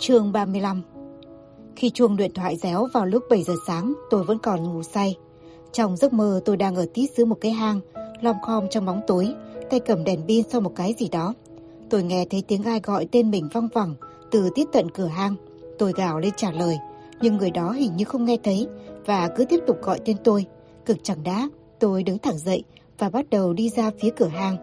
Chương 35 Khi chuông điện thoại réo vào lúc 7 giờ sáng, tôi vẫn còn ngủ say. Trong giấc mơ tôi đang ở tít dưới một cái hang, lom khom trong bóng tối, tay cầm đèn pin sau một cái gì đó. Tôi nghe thấy tiếng ai gọi tên mình văng vẳng từ tít tận cửa hang. Tôi gào lên trả lời, nhưng người đó hình như không nghe thấy và cứ tiếp tục gọi tên tôi. Cực chẳng đá, tôi đứng thẳng dậy và bắt đầu đi ra phía cửa hang.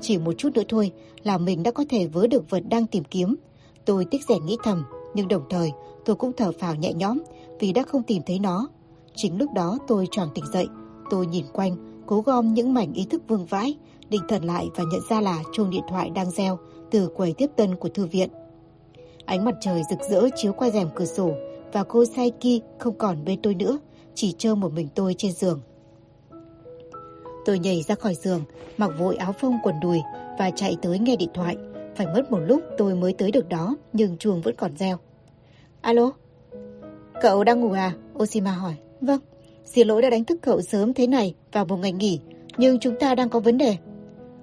Chỉ một chút nữa thôi là mình đã có thể vớ được vật đang tìm kiếm. Tôi tiếc rẻ nghĩ thầm, nhưng đồng thời tôi cũng thở phào nhẹ nhõm vì đã không tìm thấy nó. Chính lúc đó tôi choàng tỉnh dậy, tôi nhìn quanh, cố gom những mảnh ý thức vương vãi, định thần lại và nhận ra là chuông điện thoại đang reo từ quầy tiếp tân của thư viện. Ánh mặt trời rực rỡ chiếu qua rèm cửa sổ và cô Saiki không còn bên tôi nữa, chỉ trơ một mình tôi trên giường. Tôi nhảy ra khỏi giường, mặc vội áo phông quần đùi và chạy tới nghe điện thoại. Phải mất một lúc tôi mới tới được đó, nhưng chuông vẫn còn reo. Alo? Cậu đang ngủ à? Oshima hỏi. Vâng. Xin lỗi đã đánh thức cậu sớm thế này vào một ngày nghỉ, nhưng chúng ta đang có vấn đề.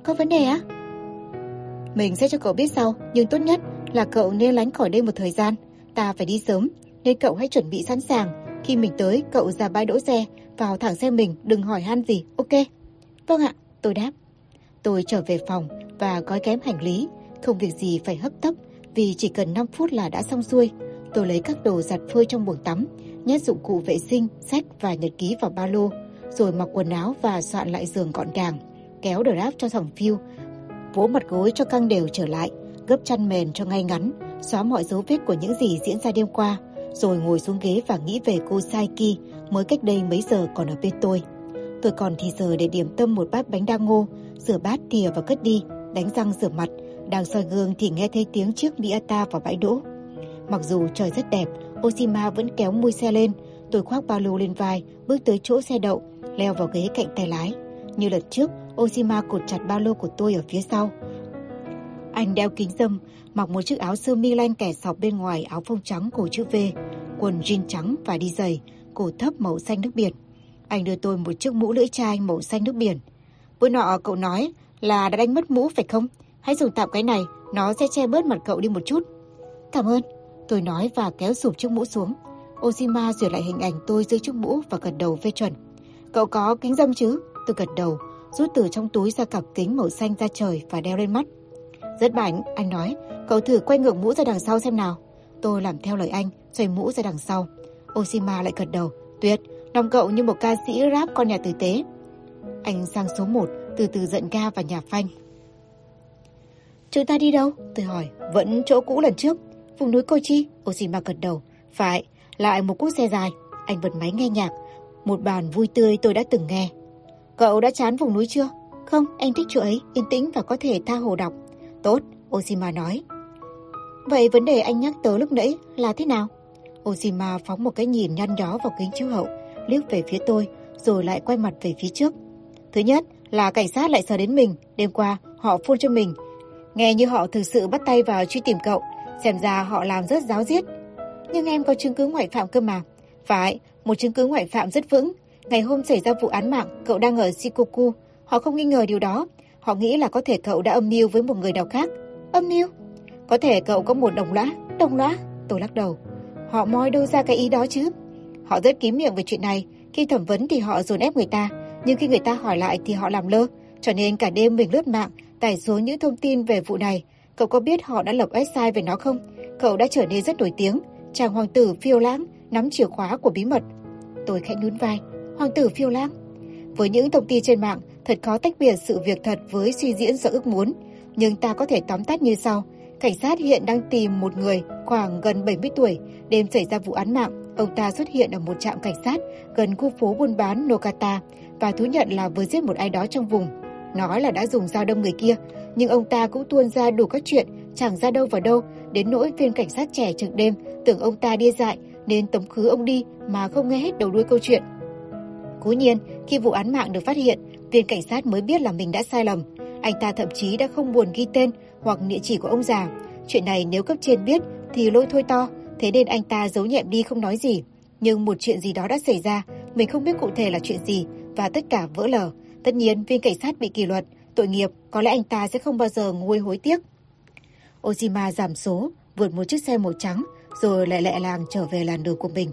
Có vấn đề á? Mình sẽ cho cậu biết sau, nhưng tốt nhất là cậu nên lánh khỏi đây một thời gian. Ta phải đi sớm, nên cậu hãy chuẩn bị sẵn sàng. Khi mình tới, cậu ra bãi đỗ xe, vào thẳng xe mình, đừng hỏi han gì, ok? Vâng ạ, tôi đáp. Tôi trở về phòng và gói kém hành lý, không việc gì phải hấp tấp vì chỉ cần 5 phút là đã xong xuôi. Tôi lấy các đồ giặt phơi trong buồng tắm, nhét dụng cụ vệ sinh, sách và nhật ký vào ba lô, rồi mặc quần áo và soạn lại giường gọn gàng, kéo đờ đáp cho thỏng phiêu, vỗ mặt gối cho căng đều trở lại, gấp chăn mền cho ngay ngắn, xóa mọi dấu vết của những gì diễn ra đêm qua, rồi ngồi xuống ghế và nghĩ về cô Saiki mới cách đây mấy giờ còn ở bên tôi. Tôi còn thì giờ để điểm tâm một bát bánh đa ngô, rửa bát thìa và cất đi, đánh răng rửa mặt. Đang soi gương thì nghe thấy tiếng chiếc Miata vào bãi đỗ. Mặc dù trời rất đẹp, Oshima vẫn kéo mui xe lên. Tôi khoác ba lô lên vai, bước tới chỗ xe đậu, leo vào ghế cạnh tay lái. Như lần trước, Oshima cột chặt ba lô của tôi ở phía sau. Anh đeo kính dâm, mặc một chiếc áo sơ mi len kẻ sọc bên ngoài áo phông trắng cổ chữ V, quần jean trắng và đi giày, cổ thấp màu xanh nước biển. Anh đưa tôi một chiếc mũ lưỡi chai màu xanh nước biển. Bữa nọ cậu nói là đã đánh mất mũ phải không? Hãy dùng tạm cái này, nó sẽ che bớt mặt cậu đi một chút. Cảm ơn, tôi nói và kéo sụp chiếc mũ xuống. Oshima duyệt lại hình ảnh tôi dưới chiếc mũ và gật đầu phê chuẩn. Cậu có kính dâm chứ? Tôi gật đầu, rút từ trong túi ra cặp kính màu xanh ra trời và đeo lên mắt. Rất bảnh, anh nói, cậu thử quay ngược mũ ra đằng sau xem nào. Tôi làm theo lời anh, xoay mũ ra đằng sau. Oshima lại gật đầu, tuyệt, Lòng cậu như một ca sĩ rap con nhà tử tế. Anh sang số 1, từ từ giận ga và nhà phanh. Chúng ta đi đâu? Tôi hỏi. Vẫn chỗ cũ lần trước. Vùng núi Kochi. Oshima gật đầu. Phải, lại một cuốc xe dài. Anh bật máy nghe nhạc. Một bản vui tươi tôi đã từng nghe. Cậu đã chán vùng núi chưa? Không, anh thích chỗ ấy, yên tĩnh và có thể tha hồ đọc. Tốt, Oshima nói. Vậy vấn đề anh nhắc tới lúc nãy là thế nào? Oshima phóng một cái nhìn nhăn nhó vào kính chiếu hậu liếc về phía tôi, rồi lại quay mặt về phía trước. Thứ nhất là cảnh sát lại sờ đến mình, đêm qua họ phun cho mình. Nghe như họ thực sự bắt tay vào truy tìm cậu, xem ra họ làm rất giáo diết. Nhưng em có chứng cứ ngoại phạm cơ mà. Phải, một chứng cứ ngoại phạm rất vững. Ngày hôm xảy ra vụ án mạng, cậu đang ở Shikoku. Họ không nghi ngờ điều đó. Họ nghĩ là có thể cậu đã âm mưu với một người nào khác. Âm mưu? Có thể cậu có một đồng lõa. Đồng lõa? Tôi lắc đầu. Họ moi đâu ra cái ý đó chứ? Họ rất kín miệng về chuyện này, khi thẩm vấn thì họ dồn ép người ta, nhưng khi người ta hỏi lại thì họ làm lơ, cho nên cả đêm mình lướt mạng, tải xuống những thông tin về vụ này. Cậu có biết họ đã lập website về nó không? Cậu đã trở nên rất nổi tiếng, chàng hoàng tử phiêu lãng nắm chìa khóa của bí mật. Tôi khẽ nhún vai, hoàng tử phiêu lãng. Với những thông tin trên mạng, thật khó tách biệt sự việc thật với suy diễn do ước muốn. Nhưng ta có thể tóm tắt như sau. Cảnh sát hiện đang tìm một người khoảng gần 70 tuổi, đêm xảy ra vụ án mạng. Ông ta xuất hiện ở một trạm cảnh sát gần khu phố buôn bán Nokata và thú nhận là vừa giết một ai đó trong vùng. Nói là đã dùng dao đâm người kia, nhưng ông ta cũng tuôn ra đủ các chuyện, chẳng ra đâu vào đâu, đến nỗi viên cảnh sát trẻ trực đêm tưởng ông ta điên dại nên tống khứ ông đi mà không nghe hết đầu đuôi câu chuyện. Cố nhiên, khi vụ án mạng được phát hiện, viên cảnh sát mới biết là mình đã sai lầm. Anh ta thậm chí đã không buồn ghi tên hoặc địa chỉ của ông già. Chuyện này nếu cấp trên biết thì lỗi thôi to, thế nên anh ta giấu nhẹm đi không nói gì. Nhưng một chuyện gì đó đã xảy ra, mình không biết cụ thể là chuyện gì và tất cả vỡ lở. Tất nhiên viên cảnh sát bị kỷ luật, tội nghiệp, có lẽ anh ta sẽ không bao giờ nguôi hối tiếc. Ojima giảm số, vượt một chiếc xe màu trắng, rồi lại lẹ làng trở về làn đường của mình.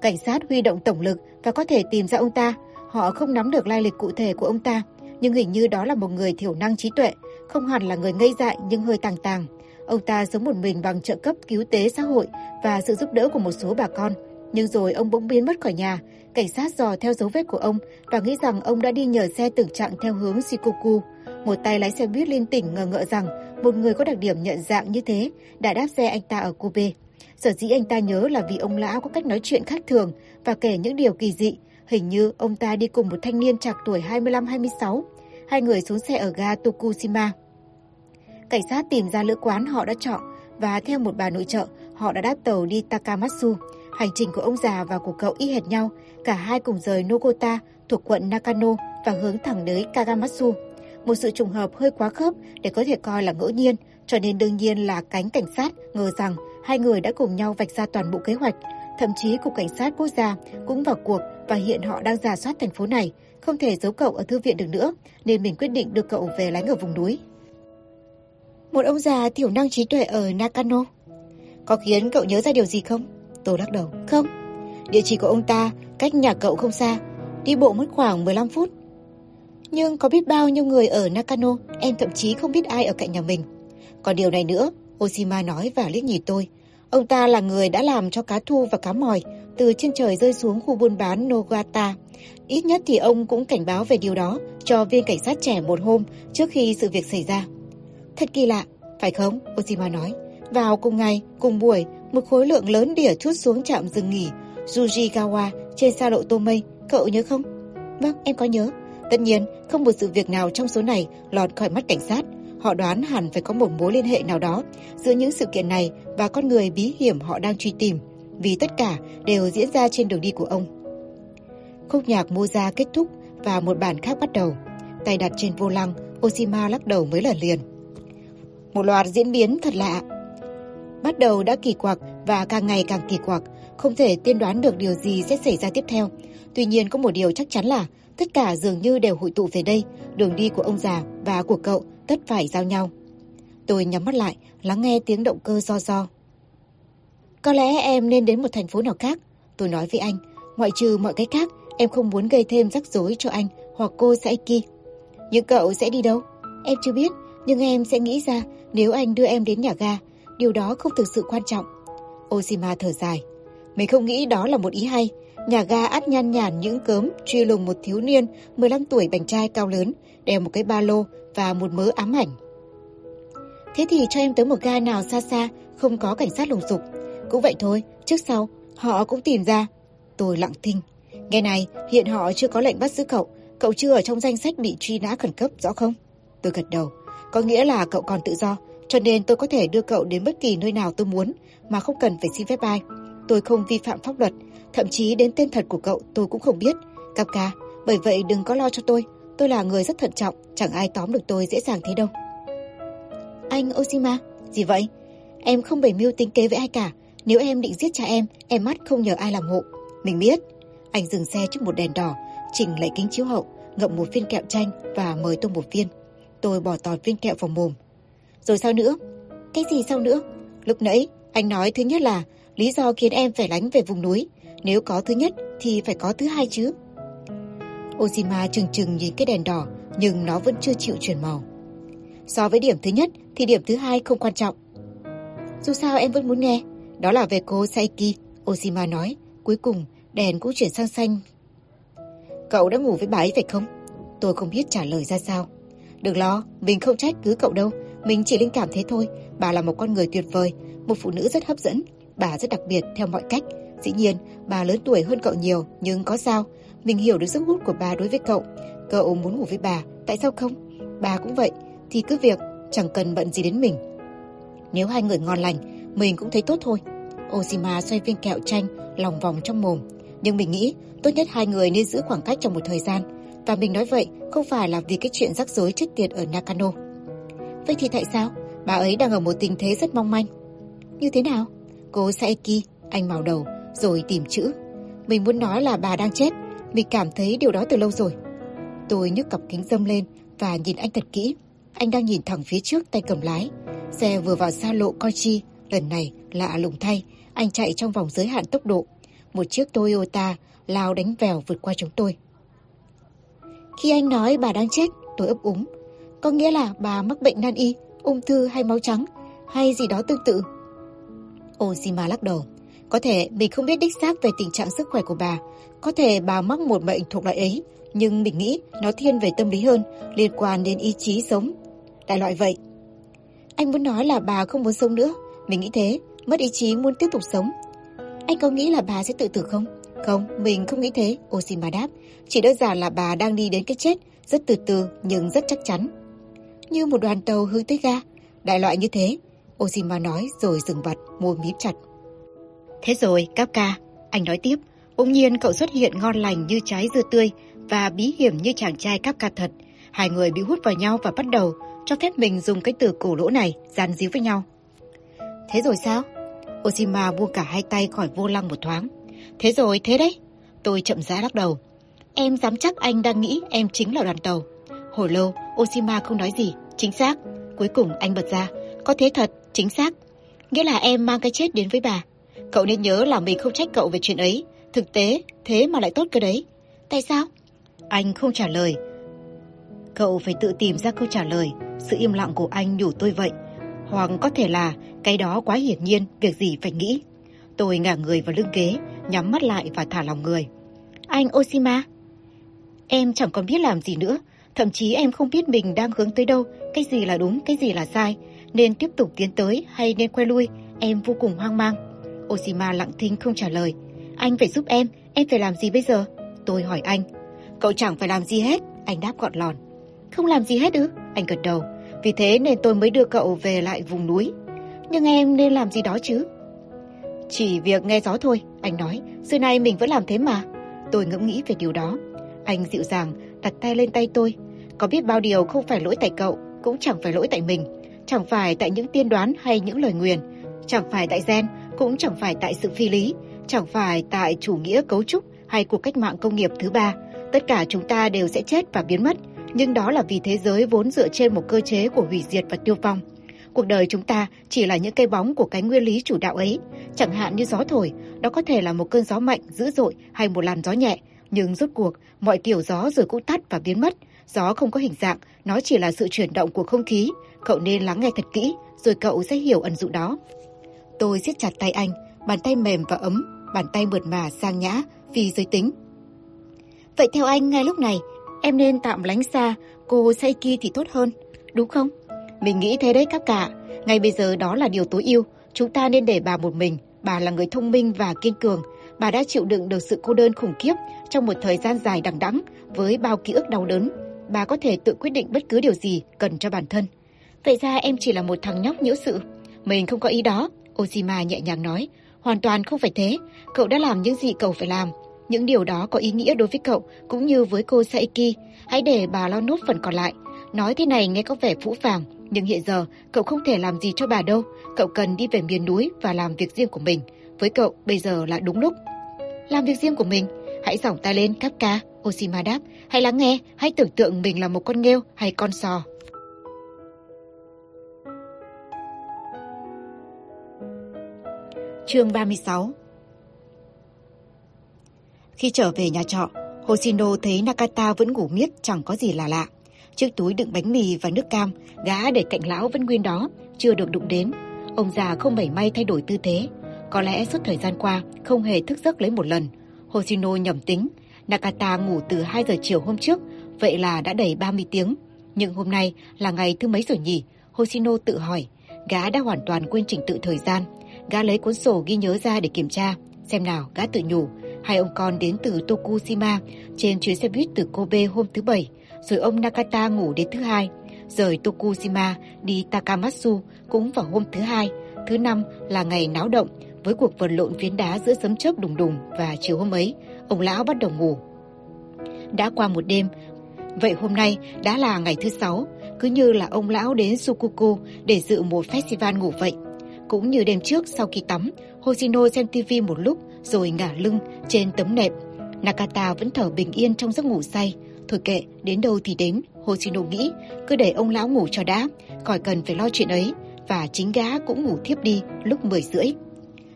Cảnh sát huy động tổng lực và có thể tìm ra ông ta. Họ không nắm được lai lịch cụ thể của ông ta, nhưng hình như đó là một người thiểu năng trí tuệ, không hẳn là người ngây dại nhưng hơi tàng tàng. Ông ta sống một mình bằng trợ cấp cứu tế xã hội và sự giúp đỡ của một số bà con. Nhưng rồi ông bỗng biến mất khỏi nhà. Cảnh sát dò theo dấu vết của ông và nghĩ rằng ông đã đi nhờ xe tử trạng theo hướng Shikoku. Một tay lái xe buýt liên tỉnh ngờ ngợ rằng một người có đặc điểm nhận dạng như thế đã đáp xe anh ta ở Kobe. Sở dĩ anh ta nhớ là vì ông lão có cách nói chuyện khác thường và kể những điều kỳ dị. Hình như ông ta đi cùng một thanh niên trạc tuổi 25-26. Hai người xuống xe ở ga Tokushima. Cảnh sát tìm ra lữ quán họ đã chọn và theo một bà nội trợ, họ đã đáp tàu đi Takamatsu. Hành trình của ông già và của cậu y hệt nhau, cả hai cùng rời Nogota thuộc quận Nakano và hướng thẳng tới Kagamatsu. Một sự trùng hợp hơi quá khớp để có thể coi là ngẫu nhiên, cho nên đương nhiên là cánh cảnh sát ngờ rằng hai người đã cùng nhau vạch ra toàn bộ kế hoạch. Thậm chí Cục Cảnh sát Quốc gia cũng vào cuộc và hiện họ đang giả soát thành phố này. Không thể giấu cậu ở thư viện được nữa, nên mình quyết định đưa cậu về lánh ở vùng núi. Một ông già thiểu năng trí tuệ ở Nakano. Có khiến cậu nhớ ra điều gì không? Tôi lắc đầu. Không. Địa chỉ của ông ta cách nhà cậu không xa. Đi bộ mất khoảng 15 phút. Nhưng có biết bao nhiêu người ở Nakano, em thậm chí không biết ai ở cạnh nhà mình. Còn điều này nữa, Oshima nói và liếc nhìn tôi. Ông ta là người đã làm cho cá thu và cá mòi từ trên trời rơi xuống khu buôn bán Nogata. Ít nhất thì ông cũng cảnh báo về điều đó cho viên cảnh sát trẻ một hôm trước khi sự việc xảy ra. Thật kỳ lạ, phải không? Oshima nói. Vào cùng ngày, cùng buổi, một khối lượng lớn đỉa chút xuống trạm dừng nghỉ Jujigawa trên xa lộ mây Cậu nhớ không? Vâng, em có nhớ. Tất nhiên, không một sự việc nào trong số này lọt khỏi mắt cảnh sát. Họ đoán hẳn phải có một mối liên hệ nào đó giữa những sự kiện này và con người bí hiểm họ đang truy tìm, vì tất cả đều diễn ra trên đường đi của ông. Khúc nhạc Moza kết thúc và một bản khác bắt đầu. Tay đặt trên vô lăng, Oshima lắc đầu mấy lần liền. Một loạt diễn biến thật lạ. Bắt đầu đã kỳ quặc và càng ngày càng kỳ quặc, không thể tiên đoán được điều gì sẽ xảy ra tiếp theo. Tuy nhiên có một điều chắc chắn là tất cả dường như đều hội tụ về đây, đường đi của ông già và của cậu tất phải giao nhau. Tôi nhắm mắt lại, lắng nghe tiếng động cơ do do. Có lẽ em nên đến một thành phố nào khác. Tôi nói với anh, ngoại trừ mọi cái khác, em không muốn gây thêm rắc rối cho anh hoặc cô Saiki. Nhưng cậu sẽ đi đâu? Em chưa biết, nhưng em sẽ nghĩ ra nếu anh đưa em đến nhà ga, điều đó không thực sự quan trọng. Oshima thở dài. Mình không nghĩ đó là một ý hay. Nhà ga át nhan nhản những cớm truy lùng một thiếu niên 15 tuổi bành trai cao lớn, đeo một cái ba lô và một mớ ám ảnh. Thế thì cho em tới một ga nào xa xa, không có cảnh sát lùng sục. Cũng vậy thôi, trước sau, họ cũng tìm ra. Tôi lặng thinh. Nghe này, hiện họ chưa có lệnh bắt giữ cậu. Cậu chưa ở trong danh sách bị truy nã khẩn cấp, rõ không? Tôi gật đầu. Có nghĩa là cậu còn tự do, cho nên tôi có thể đưa cậu đến bất kỳ nơi nào tôi muốn, mà không cần phải xin phép ai. Tôi không vi phạm pháp luật, thậm chí đến tên thật của cậu tôi cũng không biết. Kapka, bởi vậy đừng có lo cho tôi. Tôi là người rất thận trọng, chẳng ai tóm được tôi dễ dàng thế đâu. Anh Oshima, gì vậy? Em không bày mưu tính kế với ai cả. Nếu em định giết cha em, em mắt không nhờ ai làm hộ. Mình biết. Anh dừng xe trước một đèn đỏ, chỉnh lại kính chiếu hậu, ngậm một viên kẹo chanh và mời tôi một viên. Tôi bỏ tọt viên kẹo vào mồm. Rồi sao nữa? Cái gì sao nữa? Lúc nãy, anh nói thứ nhất là lý do khiến em phải lánh về vùng núi. Nếu có thứ nhất thì phải có thứ hai chứ. Oshima chừng chừng nhìn cái đèn đỏ nhưng nó vẫn chưa chịu chuyển màu. So với điểm thứ nhất thì điểm thứ hai không quan trọng. Dù sao em vẫn muốn nghe. Đó là về cô Saiki, Oshima nói. Cuối cùng đèn cũng chuyển sang xanh. Cậu đã ngủ với bà ấy phải không? Tôi không biết trả lời ra sao. Đừng lo, mình không trách cứ cậu đâu. Mình chỉ linh cảm thế thôi. Bà là một con người tuyệt vời, một phụ nữ rất hấp dẫn. Bà rất đặc biệt theo mọi cách. Dĩ nhiên, bà lớn tuổi hơn cậu nhiều, nhưng có sao? Mình hiểu được sức hút của bà đối với cậu. Cậu muốn ngủ với bà, tại sao không? Bà cũng vậy, thì cứ việc, chẳng cần bận gì đến mình. Nếu hai người ngon lành, mình cũng thấy tốt thôi. Oshima xoay viên kẹo chanh lòng vòng trong mồm. Nhưng mình nghĩ tốt nhất hai người nên giữ khoảng cách trong một thời gian. Và mình nói vậy không phải là vì cái chuyện rắc rối chết tiệt ở Nakano. Vậy thì tại sao? Bà ấy đang ở một tình thế rất mong manh. Như thế nào? Cô Saeki, anh màu đầu, rồi tìm chữ. Mình muốn nói là bà đang chết. Mình cảm thấy điều đó từ lâu rồi. Tôi nhấc cặp kính dâm lên và nhìn anh thật kỹ. Anh đang nhìn thẳng phía trước tay cầm lái. Xe vừa vào xa lộ coi chi, lần này lạ lùng thay. Anh chạy trong vòng giới hạn tốc độ. Một chiếc Toyota lao đánh vèo vượt qua chúng tôi. Khi anh nói bà đang chết, tôi ấp úng. Có nghĩa là bà mắc bệnh nan y, ung thư hay máu trắng, hay gì đó tương tự. Ozima lắc đầu. Có thể mình không biết đích xác về tình trạng sức khỏe của bà. Có thể bà mắc một bệnh thuộc loại ấy, nhưng mình nghĩ nó thiên về tâm lý hơn, liên quan đến ý chí sống. Đại loại vậy. Anh muốn nói là bà không muốn sống nữa. Mình nghĩ thế, mất ý chí muốn tiếp tục sống. Anh có nghĩ là bà sẽ tự tử không? Không, mình không nghĩ thế, Oshima đáp. Chỉ đơn giản là bà đang đi đến cái chết, rất từ từ nhưng rất chắc chắn. Như một đoàn tàu hướng tới ga, đại loại như thế. Oshima nói rồi dừng bật, môi mím chặt. Thế rồi, Kapka, anh nói tiếp. Bỗng nhiên cậu xuất hiện ngon lành như trái dưa tươi và bí hiểm như chàng trai Kapka thật. Hai người bị hút vào nhau và bắt đầu cho phép mình dùng cái từ cổ lỗ này gian díu với nhau. Thế rồi sao? Oshima buông cả hai tay khỏi vô lăng một thoáng. Thế rồi, thế đấy. Tôi chậm rãi lắc đầu. Em dám chắc anh đang nghĩ em chính là đoàn tàu. Hồi lâu, Oshima không nói gì. Chính xác. Cuối cùng anh bật ra. Có thế thật, chính xác. Nghĩa là em mang cái chết đến với bà. Cậu nên nhớ là mình không trách cậu về chuyện ấy. Thực tế, thế mà lại tốt cơ đấy. Tại sao? Anh không trả lời. Cậu phải tự tìm ra câu trả lời. Sự im lặng của anh nhủ tôi vậy. Hoặc có thể là cái đó quá hiển nhiên, việc gì phải nghĩ. Tôi ngả người vào lưng ghế, nhắm mắt lại và thả lòng người. Anh Oshima, em chẳng còn biết làm gì nữa. Thậm chí em không biết mình đang hướng tới đâu, cái gì là đúng, cái gì là sai. Nên tiếp tục tiến tới hay nên quay lui, em vô cùng hoang mang. Oshima lặng thinh không trả lời. Anh phải giúp em, em phải làm gì bây giờ? Tôi hỏi anh. Cậu chẳng phải làm gì hết, anh đáp gọn lòn. Không làm gì hết ư? Anh gật đầu. Vì thế nên tôi mới đưa cậu về lại vùng núi. Nhưng em nên làm gì đó chứ? Chỉ việc nghe gió thôi, anh nói. Xưa nay mình vẫn làm thế mà. Tôi ngẫm nghĩ về điều đó. Anh dịu dàng đặt tay lên tay tôi. Có biết bao điều không phải lỗi tại cậu, cũng chẳng phải lỗi tại mình. Chẳng phải tại những tiên đoán hay những lời nguyền. Chẳng phải tại gen, cũng chẳng phải tại sự phi lý. Chẳng phải tại chủ nghĩa cấu trúc hay cuộc cách mạng công nghiệp thứ ba. Tất cả chúng ta đều sẽ chết và biến mất. Nhưng đó là vì thế giới vốn dựa trên một cơ chế của hủy diệt và tiêu vong. Cuộc đời chúng ta chỉ là những cây bóng của cái nguyên lý chủ đạo ấy. Chẳng hạn như gió thổi, đó có thể là một cơn gió mạnh, dữ dội hay một làn gió nhẹ. Nhưng rốt cuộc, mọi kiểu gió rồi cũng tắt và biến mất. Gió không có hình dạng, nó chỉ là sự chuyển động của không khí. Cậu nên lắng nghe thật kỹ, rồi cậu sẽ hiểu ẩn dụ đó. Tôi siết chặt tay anh, bàn tay mềm và ấm, bàn tay mượt mà sang nhã vì giới tính. Vậy theo anh ngay lúc này, em nên tạm lánh xa cô Saiki thì tốt hơn, đúng không? Mình nghĩ thế đấy các cả. Ngay bây giờ đó là điều tối ưu. Chúng ta nên để bà một mình. Bà là người thông minh và kiên cường. Bà đã chịu đựng được sự cô đơn khủng khiếp trong một thời gian dài đằng đẵng với bao ký ức đau đớn. Bà có thể tự quyết định bất cứ điều gì cần cho bản thân. Vậy ra em chỉ là một thằng nhóc nhiễu sự. Mình không có ý đó. Oshima nhẹ nhàng nói. Hoàn toàn không phải thế. Cậu đã làm những gì cậu phải làm. Những điều đó có ý nghĩa đối với cậu cũng như với cô Saiki. Hãy để bà lo nốt phần còn lại. Nói thế này nghe có vẻ phũ phàng, nhưng hiện giờ cậu không thể làm gì cho bà đâu. Cậu cần đi về miền núi và làm việc riêng của mình. Với cậu bây giờ là đúng lúc. Làm việc riêng của mình? Hãy giỏng tay lên Kapka, Oshima đáp. Hãy lắng nghe, hãy tưởng tượng mình là một con nghêu hay con sò. Chương 36 Khi trở về nhà trọ, Hoshino thấy Nakata vẫn ngủ miết chẳng có gì là lạ. Chiếc túi đựng bánh mì và nước cam, gã để cạnh lão vẫn nguyên đó, chưa được đụng đến. Ông già không mảy may thay đổi tư thế. Có lẽ suốt thời gian qua không hề thức giấc lấy một lần. Hoshino nhầm tính. Nakata ngủ từ 2 giờ chiều hôm trước, vậy là đã đầy 30 tiếng. Nhưng hôm nay là ngày thứ mấy rồi nhỉ? Hoshino tự hỏi. Gã đã hoàn toàn quên trình tự thời gian. Gã lấy cuốn sổ ghi nhớ ra để kiểm tra. Xem nào, gã tự nhủ. Hai ông con đến từ Tokushima trên chuyến xe buýt từ Kobe hôm thứ Bảy rồi ông Nakata ngủ đến thứ hai, rời Tokushima đi Takamatsu cũng vào hôm thứ hai. Thứ năm là ngày náo động với cuộc vật lộn phiến đá giữa sấm chớp đùng đùng và chiều hôm ấy, ông lão bắt đầu ngủ. Đã qua một đêm, vậy hôm nay đã là ngày thứ sáu, cứ như là ông lão đến Sukuku để dự một festival ngủ vậy. Cũng như đêm trước sau khi tắm, Hoshino xem TV một lúc rồi ngả lưng trên tấm nệm. Nakata vẫn thở bình yên trong giấc ngủ say, Thôi kệ, đến đâu thì đến, Hoshino nghĩ, cứ để ông lão ngủ cho đã, khỏi cần phải lo chuyện ấy, và chính gã cũng ngủ thiếp đi lúc 10 rưỡi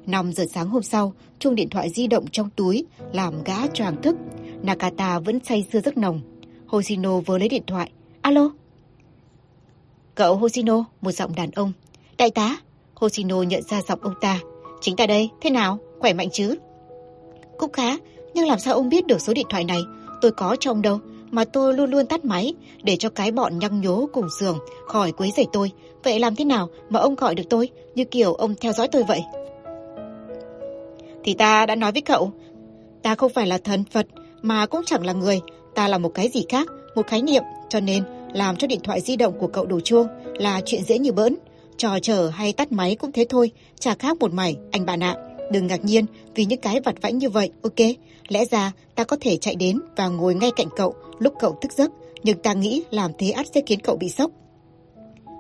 năm giờ sáng hôm sau, chuông điện thoại di động trong túi làm gã choàng thức. Nakata vẫn say sưa giấc nồng. Hoshino vừa lấy điện thoại. Alo? Cậu Hoshino, một giọng đàn ông. Đại tá, Hoshino nhận ra giọng ông ta. Chính ta đây, thế nào? Khỏe mạnh chứ? Cũng khá, nhưng làm sao ông biết được số điện thoại này? Tôi có trong đâu, mà tôi luôn luôn tắt máy để cho cái bọn nhăng nhố cùng giường khỏi quấy rầy tôi. Vậy làm thế nào mà ông gọi được tôi như kiểu ông theo dõi tôi vậy? Thì ta đã nói với cậu, ta không phải là thần Phật mà cũng chẳng là người, ta là một cái gì khác, một khái niệm, cho nên làm cho điện thoại di động của cậu đổ chuông là chuyện dễ như bỡn. Trò chờ hay tắt máy cũng thế thôi, chả khác một mảy, anh bạn ạ. Đừng ngạc nhiên vì những cái vặt vãnh như vậy, ok? Lẽ ra ta có thể chạy đến và ngồi ngay cạnh cậu lúc cậu thức giấc, nhưng ta nghĩ làm thế ắt sẽ khiến cậu bị sốc.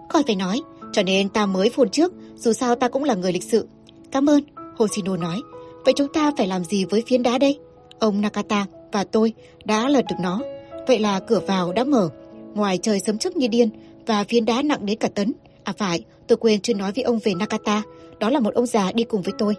Khỏi phải nói, cho nên ta mới phôn trước, dù sao ta cũng là người lịch sự. Cảm ơn, Hoshino nói. Vậy chúng ta phải làm gì với phiến đá đây? Ông Nakata và tôi đã lật được nó. Vậy là cửa vào đã mở. Ngoài trời sấm chớp như điên và phiến đá nặng đến cả tấn. À phải, tôi quên chưa nói với ông về Nakata. Đó là một ông già đi cùng với tôi.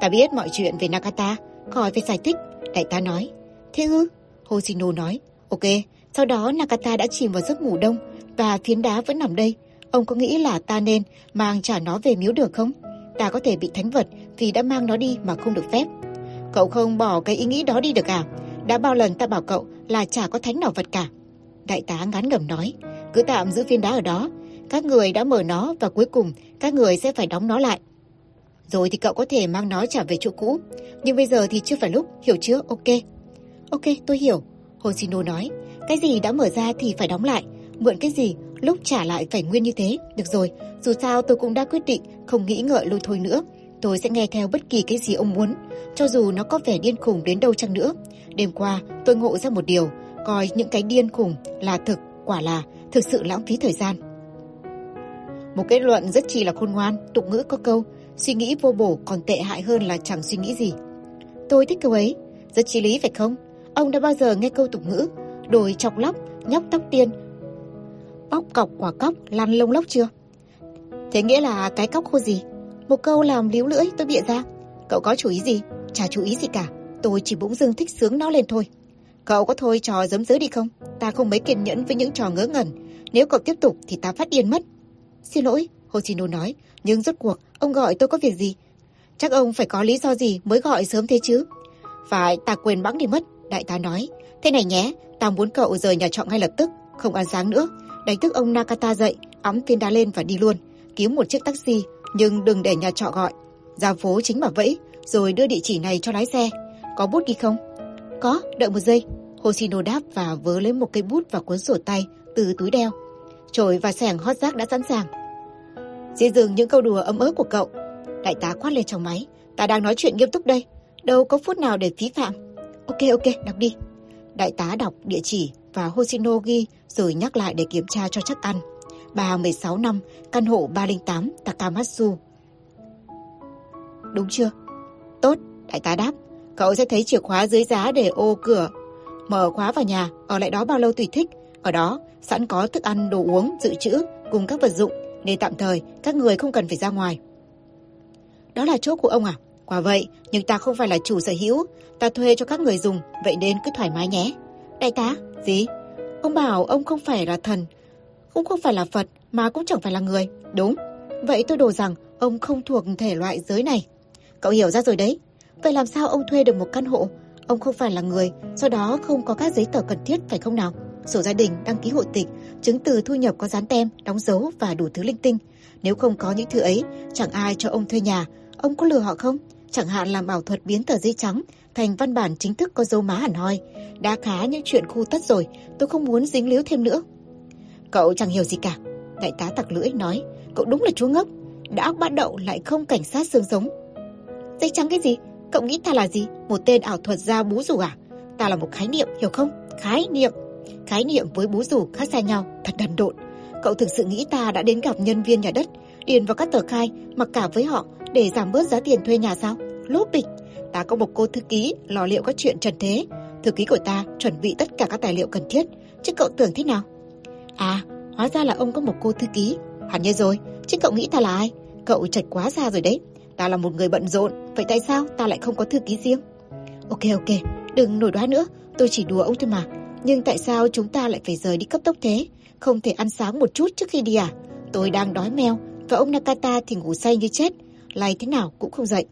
Ta biết mọi chuyện về Nakata, khỏi phải giải thích. Đại tá nói. Thế ư? Hoshino nói. Ok, sau đó Nakata đã chìm vào giấc ngủ đông và phiến đá vẫn nằm đây. Ông có nghĩ là ta nên mang trả nó về miếu được không? Ta có thể bị thánh vật vì đã mang nó đi mà không được phép. Cậu không bỏ cái ý nghĩ đó đi được à? Đã bao lần ta bảo cậu là chả có thánh nào vật cả. Đại tá ngán ngẩm nói, cứ tạm giữ viên đá ở đó. Các người đã mở nó và cuối cùng các người sẽ phải đóng nó lại. Rồi thì cậu có thể mang nó trả về chỗ cũ. Nhưng bây giờ thì chưa phải lúc, hiểu chưa? Ok. Ok, tôi hiểu. Hoshino nói, cái gì đã mở ra thì phải đóng lại. Mượn cái gì, lúc trả lại phải nguyên như thế. Được rồi, dù sao tôi cũng đã quyết định không nghĩ ngợi lôi thôi nữa. Tôi sẽ nghe theo bất kỳ cái gì ông muốn, cho dù nó có vẻ điên khùng đến đâu chăng nữa. Đêm qua, tôi ngộ ra một điều, coi những cái điên khùng là thực, quả là thực sự lãng phí thời gian. Một kết luận rất chi là khôn ngoan, tục ngữ có câu, suy nghĩ vô bổ còn tệ hại hơn là chẳng suy nghĩ gì. Tôi thích câu ấy, rất chi lý phải không? Ông đã bao giờ nghe câu tục ngữ, đồi chọc lóc, nhóc tóc tiên, bóc cọc quả cóc, lăn lông lóc chưa? Thế nghĩa là cái cóc khô gì? Một câu làm líu lưỡi tôi bịa ra. Cậu có chú ý gì? Chả chú ý gì cả. Tôi chỉ bỗng dưng thích sướng nó lên thôi. Cậu có thôi trò giấm dứa đi không? Ta không mấy kiên nhẫn với những trò ngớ ngẩn. Nếu cậu tiếp tục thì ta phát điên mất. Xin lỗi, Hoshino nói. Nhưng rốt cuộc, ông gọi tôi có việc gì? Chắc ông phải có lý do gì mới gọi sớm thế chứ? Phải, ta quên bẵng đi mất. Đại tá nói. Thế này nhé, ta muốn cậu rời nhà trọ ngay lập tức. Không ăn sáng nữa. Đánh thức ông Nakata dậy, ấm viên đá lên và đi luôn. Kiếm một chiếc taxi, nhưng đừng để nhà trọ gọi. Ra phố chính mà vẫy, rồi đưa địa chỉ này cho lái xe. Có bút ghi không? Có, đợi một giây. Hoshino đáp và vớ lấy một cây bút và cuốn sổ tay từ túi đeo. Chổi và sẻng hót rác đã sẵn sàng. dễ dừng những câu đùa ấm ớt của cậu. Đại tá quát lên trong máy. Ta đang nói chuyện nghiêm túc đây. Đâu có phút nào để phí phạm. Ok ok, đọc đi. Đại tá đọc địa chỉ và Hoshino ghi rồi nhắc lại để kiểm tra cho chắc ăn. Bà 16 năm, căn hộ 308 Takamatsu. Đúng chưa? Tốt, đại tá đáp. Cậu sẽ thấy chìa khóa dưới giá để ô cửa. Mở khóa vào nhà, ở lại đó bao lâu tùy thích. Ở đó, sẵn có thức ăn, đồ uống, dự trữ cùng các vật dụng nên tạm thời các người không cần phải ra ngoài. Đó là chỗ của ông à? Quả vậy, nhưng ta không phải là chủ sở hữu. Ta thuê cho các người dùng, vậy nên cứ thoải mái nhé. Đại tá, gì? Ông bảo ông không phải là thần, cũng không phải là Phật, mà cũng chẳng phải là người. Đúng. Vậy tôi đồ rằng ông không thuộc thể loại giới này. Cậu hiểu ra rồi đấy. Vậy làm sao ông thuê được một căn hộ? Ông không phải là người, do đó không có các giấy tờ cần thiết phải không nào? Sổ gia đình, đăng ký hộ tịch, chứng từ thu nhập có dán tem, đóng dấu và đủ thứ linh tinh. Nếu không có những thứ ấy, chẳng ai cho ông thuê nhà. Ông có lừa họ không? Chẳng hạn làm bảo thuật biến tờ giấy trắng thành văn bản chính thức có dấu má hẳn hoi. Đã khá những chuyện khu tất rồi, tôi không muốn dính líu thêm nữa. Cậu chẳng hiểu gì cả. Đại tá tặc lưỡi nói, cậu đúng là chúa ngốc. Đã bắt đậu lại không cảnh sát xương giống. Giấy trắng cái gì? Cậu nghĩ ta là gì? Một tên ảo thuật gia bú rủ à? Ta là một khái niệm, hiểu không? Khái niệm. Khái niệm với bú rủ khác xa nhau, thật đần độn. Cậu thực sự nghĩ ta đã đến gặp nhân viên nhà đất, điền vào các tờ khai, mặc cả với họ để giảm bớt giá tiền thuê nhà sao? Lốp bịch. Ta có một cô thư ký lo liệu các chuyện trần thế. Thư ký của ta chuẩn bị tất cả các tài liệu cần thiết. Chứ cậu tưởng thế nào? À, hóa ra là ông có một cô thư ký. Hẳn nhiên rồi, chứ cậu nghĩ ta là ai? Cậu chật quá xa rồi đấy. Ta là một người bận rộn, vậy tại sao ta lại không có thư ký riêng? Ok ok, đừng nổi đoá nữa, tôi chỉ đùa ông thôi mà. Nhưng tại sao chúng ta lại phải rời đi cấp tốc thế? Không thể ăn sáng một chút trước khi đi à? Tôi đang đói meo, và ông Nakata thì ngủ say như chết, lay thế nào cũng không dậy.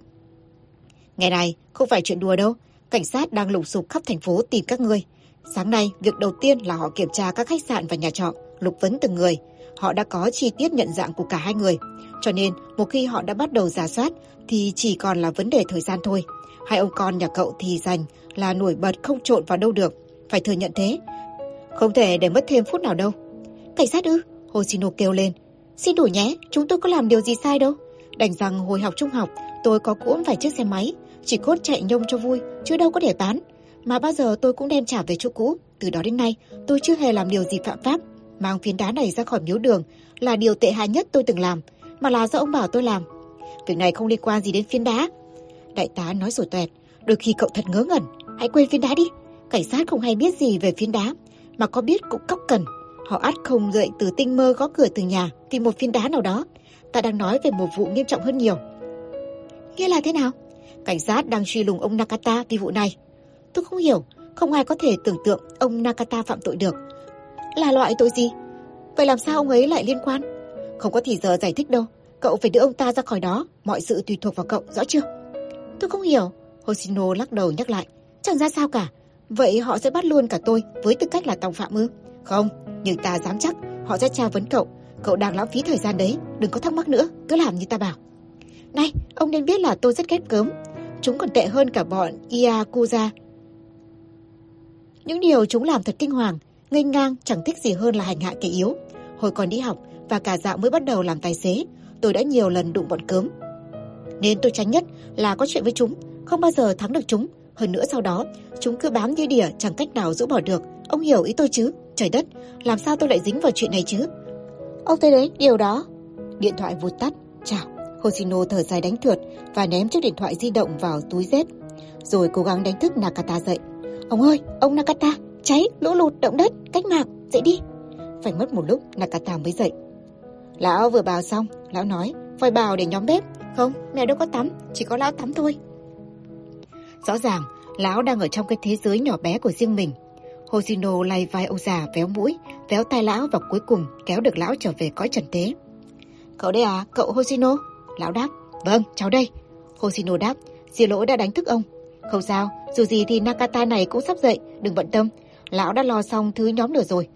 Ngày này, không phải chuyện đùa đâu, cảnh sát đang lùng sục khắp thành phố tìm các ngươi. Sáng nay, việc đầu tiên là họ kiểm tra các khách sạn và nhà trọ, lục vấn từng người. Họ đã có chi tiết nhận dạng của cả hai người. Cho nên, một khi họ đã bắt đầu giả soát, thì chỉ còn là vấn đề thời gian thôi. Hai ông con nhà cậu thì dành là nổi bật không trộn vào đâu được. Phải thừa nhận thế. Không thể để mất thêm phút nào đâu. Cảnh sát ư? Hoshino kêu lên. Xin đủ nhé, chúng tôi có làm điều gì sai đâu. Đành rằng hồi học trung học, tôi có cuỗm vài chiếc xe máy, chỉ cốt chạy nhông cho vui, chứ đâu có để bán. Mà bao giờ tôi cũng đem trả về chỗ cũ. Từ đó đến nay, tôi chưa hề làm điều gì phạm pháp. Mang phiến đá này ra khỏi miếu đường là điều tệ hại nhất tôi từng làm, mà là do ông bảo tôi làm. Việc này không liên quan gì đến phiến đá. Đại tá nói rồi tuẹt, đôi khi cậu thật ngớ ngẩn. Hãy quên phiến đá đi. Cảnh sát không hay biết gì về phiến đá, mà có biết cũng cóc cần. Họ ắt không dậy từ tinh mơ gõ cửa từ nhà vì một phiến đá nào đó. Ta đang nói về một vụ nghiêm trọng hơn nhiều. Nghĩa là thế nào? Cảnh sát đang truy lùng ông Nakata vì vụ này. Tôi không hiểu, không ai có thể tưởng tượng ông Nakata phạm tội được. Là loại tội gì? Vậy làm sao ông ấy lại liên quan? Không có thì giờ giải thích đâu. Cậu phải đưa ông ta ra khỏi đó. Mọi sự tùy thuộc vào cậu, rõ chưa? Tôi không hiểu. Hoshino lắc đầu nhắc lại. Chẳng ra sao cả. Vậy họ sẽ bắt luôn cả tôi với tư cách là tòng phạm ư? Không, nhưng ta dám chắc họ sẽ tra vấn cậu. Cậu đang lãng phí thời gian đấy. Đừng có thắc mắc nữa, cứ làm như ta bảo. Này, ông nên biết là tôi rất ghét cớm. Chúng còn tệ hơn cả bọn Iakuza. Những điều chúng làm thật kinh hoàng, nghênh ngang chẳng thích gì hơn là hành hạ kẻ yếu. Hồi còn đi học và cả dạo mới bắt đầu làm tài xế, tôi đã nhiều lần đụng bọn cớm. Nên tôi tránh nhất là có chuyện với chúng, không bao giờ thắng được chúng. Hơn nữa sau đó, chúng cứ bám như đỉa chẳng cách nào rũ bỏ được. Ông hiểu ý tôi chứ? Trời đất, làm sao tôi lại dính vào chuyện này chứ? Ông thấy đấy, điều đó. Điện thoại vụt tắt. Chào. Hoshino thở dài đánh thượt và ném chiếc điện thoại di động vào túi dép. Rồi cố gắng đánh thức Nakata dậy. Ông ơi, ông Nakata, cháy, lũ lụt, động đất, cách mạng, dậy đi. Phải mất một lúc Nakata mới dậy. Lão vừa bào xong, lão nói, phải bào để nhóm bếp. Không, mẹ đâu có tắm, chỉ có lão tắm thôi. Rõ ràng, lão đang ở trong cái thế giới nhỏ bé của riêng mình. Hoshino lay vai ông già véo mũi, véo tai lão và cuối cùng kéo được lão trở về cõi trần thế. Cậu đây à, cậu Hoshino? Lão đáp, vâng, cháu đây. Hoshino đáp, xin lỗi đã đánh thức ông. Không sao, dù gì thì Nakata này cũng sắp dậy, đừng bận tâm. Lão đã lo xong thứ nhóm lửa rồi.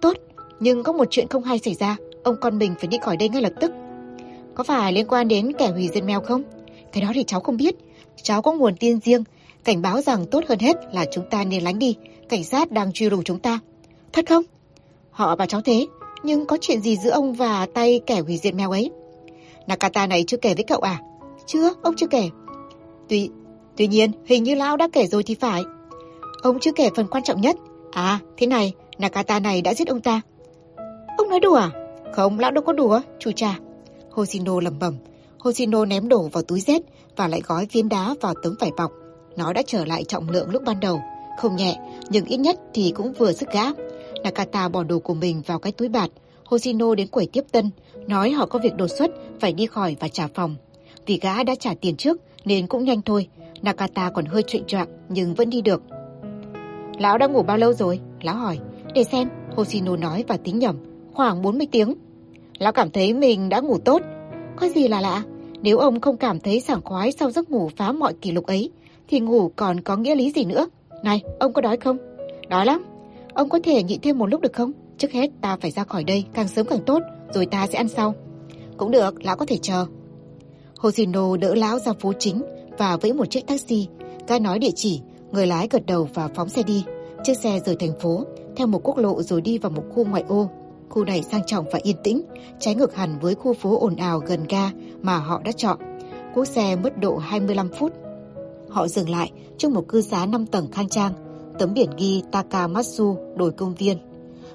Tốt, nhưng có một chuyện không hay xảy ra, ông con mình phải đi khỏi đây ngay lập tức. Có phải liên quan đến kẻ hủy diệt mèo không? Cái đó thì cháu không biết. Cháu có nguồn tin riêng, cảnh báo rằng tốt hơn hết là chúng ta nên lánh đi. Cảnh sát đang truy lùng chúng ta. Thật không? Họ bảo cháu thế, nhưng có chuyện gì giữa ông và tay kẻ hủy diệt mèo ấy? Nakata này chưa kể với cậu à? Chưa, ông chưa kể. Tuy, tuy nhiên, hình như Lão đã kể rồi thì phải. Ông chưa kể phần quan trọng nhất. À, thế này, Nakata này đã giết ông ta. Ông nói đùa à? Không, Lão đâu có đùa, chủ trà. Hoshino lẩm bẩm. Hoshino ném đổ vào túi rét và lại gói viên đá vào tấm vải bọc. Nó đã trở lại trọng lượng lúc ban đầu. Không nhẹ, nhưng ít nhất thì cũng vừa sức gã. Nakata bỏ đồ của mình vào cái túi bạt. Hoshino đến quầy tiếp tân, nói họ có việc đột xuất, phải đi khỏi và trả phòng. Vì gã đã trả tiền trước nên cũng nhanh thôi. Nakata còn hơi trụy choạng nhưng vẫn đi được. Lão đã ngủ bao lâu rồi? Lão hỏi. Để xem, Hoshino nói và tính nhầm. Khoảng 40 tiếng. Lão cảm thấy mình đã ngủ tốt. Có gì là lạ? Nếu ông không cảm thấy sảng khoái sau giấc ngủ phá mọi kỷ lục ấy, thì ngủ còn có nghĩa lý gì nữa? Này, ông có đói không? Đói lắm. Ông có thể nhịn thêm một lúc được không? Trước hết ta phải ra khỏi đây, càng sớm càng tốt, rồi ta sẽ ăn sau. Cũng được, lão có thể chờ. Hoshino đỡ lão ra phố chính và vẫy một chiếc taxi. ca nói địa chỉ, người lái gật đầu và phóng xe đi. Chiếc xe rời thành phố, theo một quốc lộ rồi đi vào một khu ngoại ô. Khu này sang trọng và yên tĩnh, trái ngược hẳn với khu phố ồn ào gần ga mà họ đã chọn. Cú xe mất độ 25 phút. Họ dừng lại trước một cư xá 5 tầng khang trang, tấm biển ghi Takamatsu đồi công viên.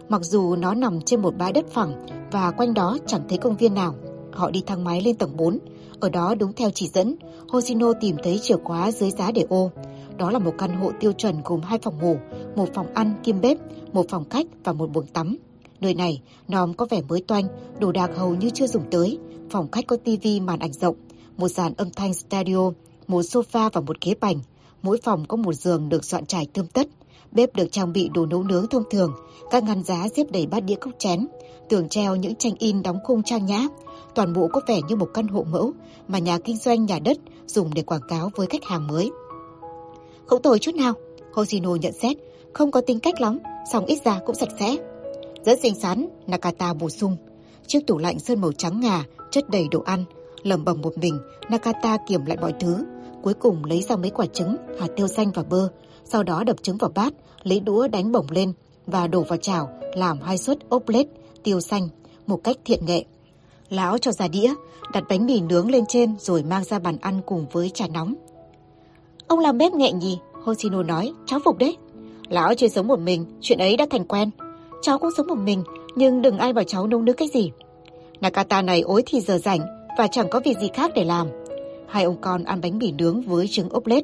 Mặc dù nó nằm trên một bãi đất phẳng và quanh đó chẳng thấy công viên nào, họ đi thang máy lên tầng 4. Ở đó đúng theo chỉ dẫn, Hoshino tìm thấy chìa khóa dưới giá để ô. Đó là một căn hộ tiêu chuẩn gồm hai phòng ngủ, một phòng ăn kiêm bếp, một phòng khách và một buồng tắm. Nơi này, nòm có vẻ mới toanh, đồ đạc hầu như chưa dùng tới. Phòng khách có tivi màn ảnh rộng, một dàn âm thanh studio, một sofa và một ghế bành. Mỗi phòng có một giường được dọn trải tươm tất. Bếp được trang bị đồ nấu nướng thông thường, các ngăn giá xếp đầy bát đĩa cốc chén, tường treo những tranh in đóng khung trang nhã. Toàn bộ có vẻ như một căn hộ mẫu mà nhà kinh doanh nhà đất dùng để quảng cáo với khách hàng mới. Không tồi chút nào, Hoshino nhận xét, không có tính cách lắm, song ít ra cũng sạch sẽ. Rất xinh xắn, Nakata bổ sung. Chiếc tủ lạnh sơn màu trắng ngà, chất đầy đồ ăn. Lầm bầm một mình, Nakata kiểm lại mọi thứ. Cuối cùng lấy ra mấy quả trứng, hạt tiêu xanh và bơ. Sau đó đập trứng vào bát, lấy đũa đánh bổng lên và đổ vào chảo, làm hai suất ốp lết, tiêu xanh, một cách thiện nghệ. Lão cho ra đĩa, đặt bánh mì nướng lên trên rồi mang ra bàn ăn cùng với trà nóng. Ông làm bếp nhẹ nhì, Hoshino nói, cháu phục đấy. Lão chưa sống một mình, chuyện ấy đã thành quen. Cháu cũng sống một mình, nhưng đừng ai bảo cháu nấu nướng cái gì. Nakata này ối thì giờ rảnh và chẳng có việc gì khác để làm. Hai ông con ăn bánh mì nướng với trứng ốp lết.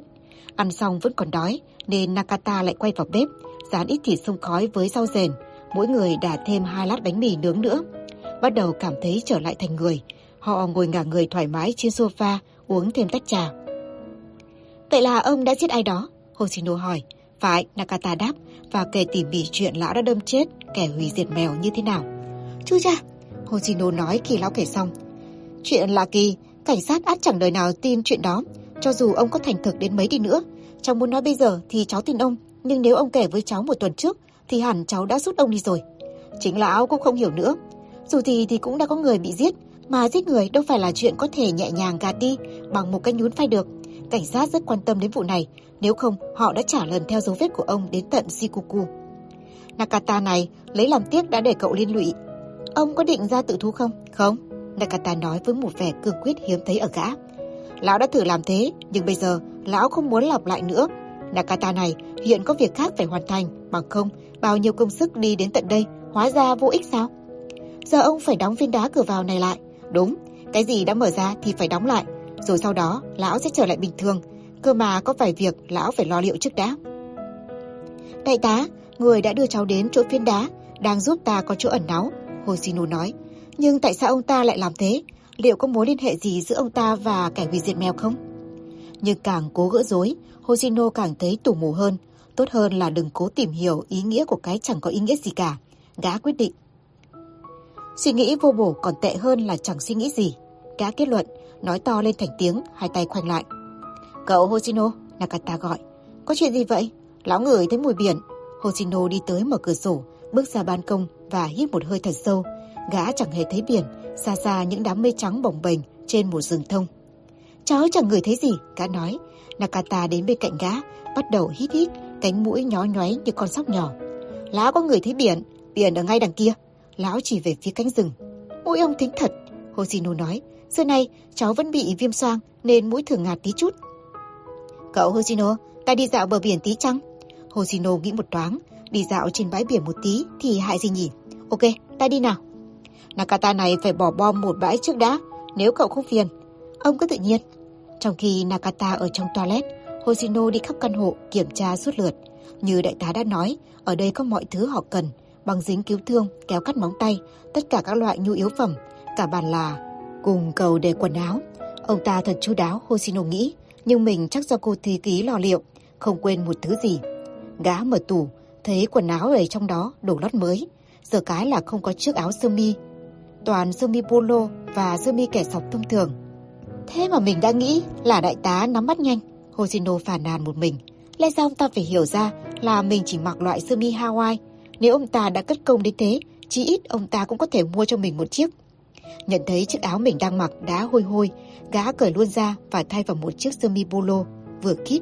Ăn xong vẫn còn đói, nên Nakata lại quay vào bếp, dán ít thịt sông khói với rau rền. Mỗi người đả thêm hai lát bánh mì nướng nữa. Bắt đầu cảm thấy trở lại thành người. Họ ngồi ngả người thoải mái trên sofa, uống thêm tách trà. Vậy là ông đã giết ai đó? Hoshino hỏi. Phải, Nakata đáp và kể tỉ mỉ chuyện lão đã đâm chết kẻ hủy diệt mèo như thế nào. Chú cha, Hoshino nói khi lão kể xong. Chuyện lạ kỳ, cảnh sát át chẳng đời nào tin chuyện đó, cho dù ông có thành thực đến mấy đi nữa. Cháu muốn nói bây giờ thì cháu tin ông, nhưng nếu ông kể với cháu một tuần trước thì hẳn cháu đã rút ông đi rồi. Chính lão cũng không hiểu nữa. Dù gì thì cũng đã có người bị giết, mà giết người đâu phải là chuyện có thể nhẹ nhàng gạt đi bằng một cái nhún phai được. Cảnh sát rất quan tâm đến vụ này, nếu không họ đã trả lần theo dấu vết của ông đến tận Shikoku. Nakata này lấy làm tiếc đã để cậu liên lụy. Ông có định ra tự thú không? Không. Nakata nói với một vẻ cương quyết hiếm thấy ở gã. Lão đã thử làm thế, nhưng bây giờ lão không muốn lặp lại nữa. Nakata này hiện có việc khác phải hoàn thành, bằng không bao nhiêu công sức đi đến tận đây, hóa ra vô ích sao? Giờ ông phải đóng viên đá cửa vào này lại. Đúng, cái gì đã mở ra thì phải đóng lại, rồi sau đó lão sẽ trở lại bình thường. Cơ mà có vài việc lão phải lo liệu trước đã. Đại tá, người đã đưa cháu đến chỗ viên đá, đang giúp ta có chỗ ẩn náu, Hoshino nói. Nhưng tại sao ông ta lại làm thế? Liệu có mối liên hệ gì giữa ông ta và kẻ hủy diệt mèo không? Nhưng càng cố gỡ rối, hosino càng thấy tủ mù hơn. Tốt hơn là đừng cố tìm hiểu ý nghĩa của cái chẳng có ý nghĩa gì cả. Gã quyết định. Suy nghĩ vô bổ còn tệ hơn là chẳng suy nghĩ gì. Gã kết luận, nói to lên thành tiếng, hai tay khoanh lại. Cậu Hoshino, Nakata gọi. Có chuyện gì vậy? Lão ngửi thấy mùi biển. Hoshino đi tới mở cửa sổ, bước ra ban công và hít một hơi thật sâu. Gã chẳng hề thấy biển, xa xa những đám mây trắng bồng bềnh trên một rừng thông. Cháu chẳng ngửi thấy gì, gã nói. Nakata đến bên cạnh gã, bắt đầu hít hít, cánh mũi nhó nhoáy như con sóc nhỏ. Lão có người thấy biển, biển ở ngay đằng kia. Lão chỉ về phía cánh rừng. Mũi ông thính thật, Hoshino nói. Xưa nay cháu vẫn bị viêm xoang nên mũi thường ngạt tí chút. Cậu Hoshino, ta đi dạo bờ biển tí chăng? Hoshino nghĩ một toáng, đi dạo trên bãi biển một tí thì hại gì nhỉ? Ok, ta đi nào. Nakata này phải bỏ bom một bãi trước đã, nếu cậu không phiền. Ông cứ tự nhiên. Trong khi Nakata ở trong toilet, Hoshino đi khắp căn hộ kiểm tra suốt lượt. Như đại tá đã nói, ở đây có mọi thứ họ cần, bằng dính cứu thương, kéo cắt móng tay, tất cả các loại nhu yếu phẩm, cả bàn là cùng cầu để quần áo. Ông ta thật chu đáo, Hoshino nghĩ, nhưng mình chắc do cô thi ký lo liệu, không quên một thứ gì. Gã mở tủ, thấy quần áo ở trong đó đổ lót mới. Giờ cái là không có chiếc áo sơ mi, toàn sơ mi polo và sơ mi kẻ sọc thông thường. Thế mà mình đã nghĩ là đại tá nắm bắt nhanh. Hoshino phản nàn một mình. Lẽ ra ông ta phải hiểu ra là mình chỉ mặc loại sơ mi Hawaii. Nếu ông ta đã cất công đến thế, chí ít ông ta cũng có thể mua cho mình một chiếc. Nhận thấy chiếc áo mình đang mặc đã hôi hôi, gã cởi luôn ra và thay vào một chiếc sơ mi polo vừa kít.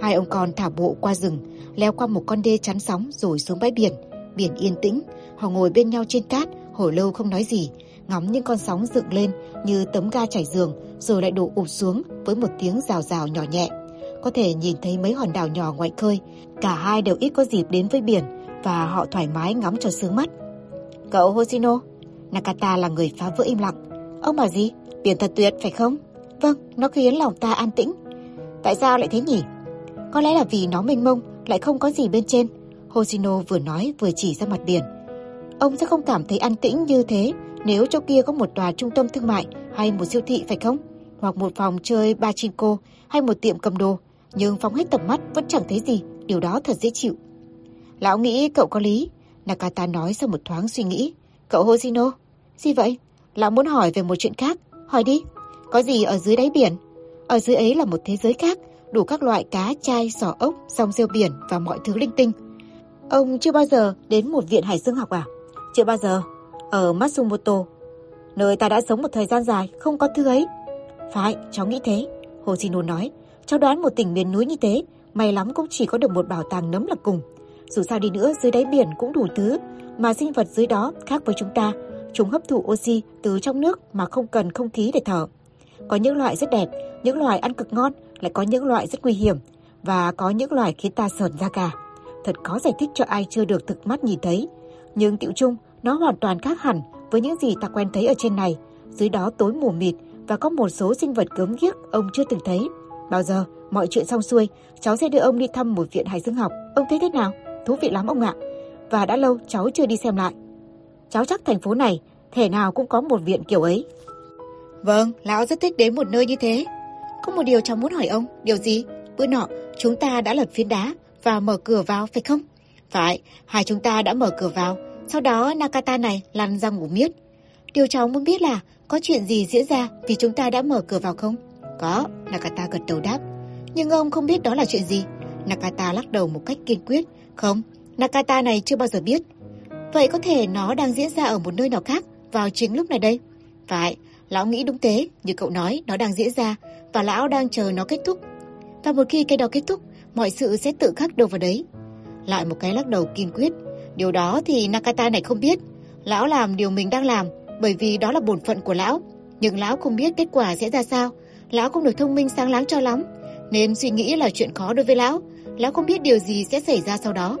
Hai ông con thả bộ qua rừng, leo qua một con đê chắn sóng rồi xuống bãi biển. Biển yên tĩnh, họ ngồi bên nhau trên cát, hồi lâu không nói gì, ngắm những con sóng dựng lên như tấm ga trải giường rồi lại đổ ụp xuống với một tiếng rào rào nhỏ nhẹ. Có thể nhìn thấy mấy hòn đảo nhỏ ngoài khơi, cả hai đều ít có dịp đến với biển và họ thoải mái ngắm cho sướng mắt. Cậu Hoshino, Nakata là người phá vỡ im lặng. Ông bảo gì? Biển thật tuyệt phải không? Vâng, nó khiến lòng ta an tĩnh. Tại sao lại thế nhỉ? Có lẽ là vì nó mênh mông, lại không có gì bên trên. Hoshino vừa nói vừa chỉ ra mặt biển. Ông sẽ không cảm thấy an tĩnh như thế nếu chỗ kia có một tòa trung tâm thương mại hay một siêu thị phải không? hoặc một phòng chơi ba cô hay một tiệm cầm đồ, nhưng phóng hết tầm mắt vẫn chẳng thấy gì, điều đó thật dễ chịu. Lão nghĩ cậu có lý, Nakata nói sau một thoáng suy nghĩ. Cậu Hoshino, gì vậy? Lão muốn hỏi về một chuyện khác, hỏi đi. Có gì ở dưới đáy biển? Ở dưới ấy là một thế giới khác, đủ các loại cá, chai, sò ốc, song rêu biển và mọi thứ linh tinh. Ông chưa bao giờ đến một viện hải dương học à? Chưa bao giờ. Ở Matsumoto, nơi ta đã sống một thời gian dài, không có thứ ấy. Phải, cháu nghĩ thế. Hoshino nói, cháu đoán một tỉnh miền núi như thế, may lắm cũng chỉ có được một bảo tàng nấm là cùng. Dù sao đi nữa, dưới đáy biển cũng đủ thứ, mà sinh vật dưới đó khác với chúng ta. Chúng hấp thụ oxy từ trong nước mà không cần không khí để thở. Có những loại rất đẹp, những loài ăn cực ngon, lại có những loại rất nguy hiểm, và có những loài khiến ta sờn da gà. Thật khó giải thích cho ai chưa được thực mắt nhìn thấy. Nhưng tiệu chung, nó hoàn toàn khác hẳn với những gì ta quen thấy ở trên này. Dưới đó tối mù mịt và có một số sinh vật gớm ghiếc ông chưa từng thấy. Bao giờ, mọi chuyện xong xuôi, cháu sẽ đưa ông đi thăm một viện hải dương học. Ông thấy thế nào? Thú vị lắm ông ạ. Và đã lâu cháu chưa đi xem lại. Cháu chắc thành phố này, thể nào cũng có một viện kiểu ấy. Vâng, lão rất thích đến một nơi như thế. Có một điều cháu muốn hỏi ông, điều gì? Bữa nọ, chúng ta đã lật phiến đá và mở cửa vào, phải không? Phải, hai chúng ta đã mở cửa vào. Sau đó Nakata này lăn ra ngủ miết. Điều cháu muốn biết là có chuyện gì diễn ra vì chúng ta đã mở cửa vào không? Có, Nakata gật đầu đáp. Nhưng ông không biết đó là chuyện gì. Nakata lắc đầu một cách kiên quyết. Không, Nakata này chưa bao giờ biết. Vậy có thể nó đang diễn ra ở một nơi nào khác vào chính lúc này đây? Phải, lão nghĩ đúng thế, như cậu nói, nó đang diễn ra và lão đang chờ nó kết thúc. Và một khi cái đó kết thúc, mọi sự sẽ tự khắc đâu vào đấy. Lại một cái lắc đầu kiên quyết. Điều đó thì Nakata này không biết. Lão làm điều mình đang làm bởi vì đó là bổn phận của lão. Nhưng lão không biết kết quả sẽ ra sao. Lão không được thông minh sáng láng cho lắm. Nên suy nghĩ là chuyện khó đối với lão. Lão không biết điều gì sẽ xảy ra sau đó.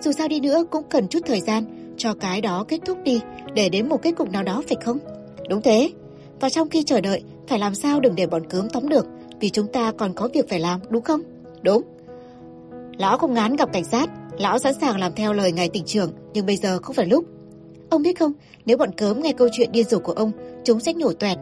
Dù sao đi nữa cũng cần chút thời gian cho cái đó kết thúc đi để đến một kết cục nào đó phải không? Đúng thế. Và trong khi chờ đợi, phải làm sao đừng để bọn cướm tóm được vì chúng ta còn có việc phải làm, đúng không? Đúng. Lão không ngán gặp cảnh sát, lão sẵn sàng làm theo lời ngài tỉnh trưởng, nhưng bây giờ không phải lúc. Ông biết không, nếu bọn cớm nghe câu chuyện điên rồ của ông, chúng sẽ nhổ toẹt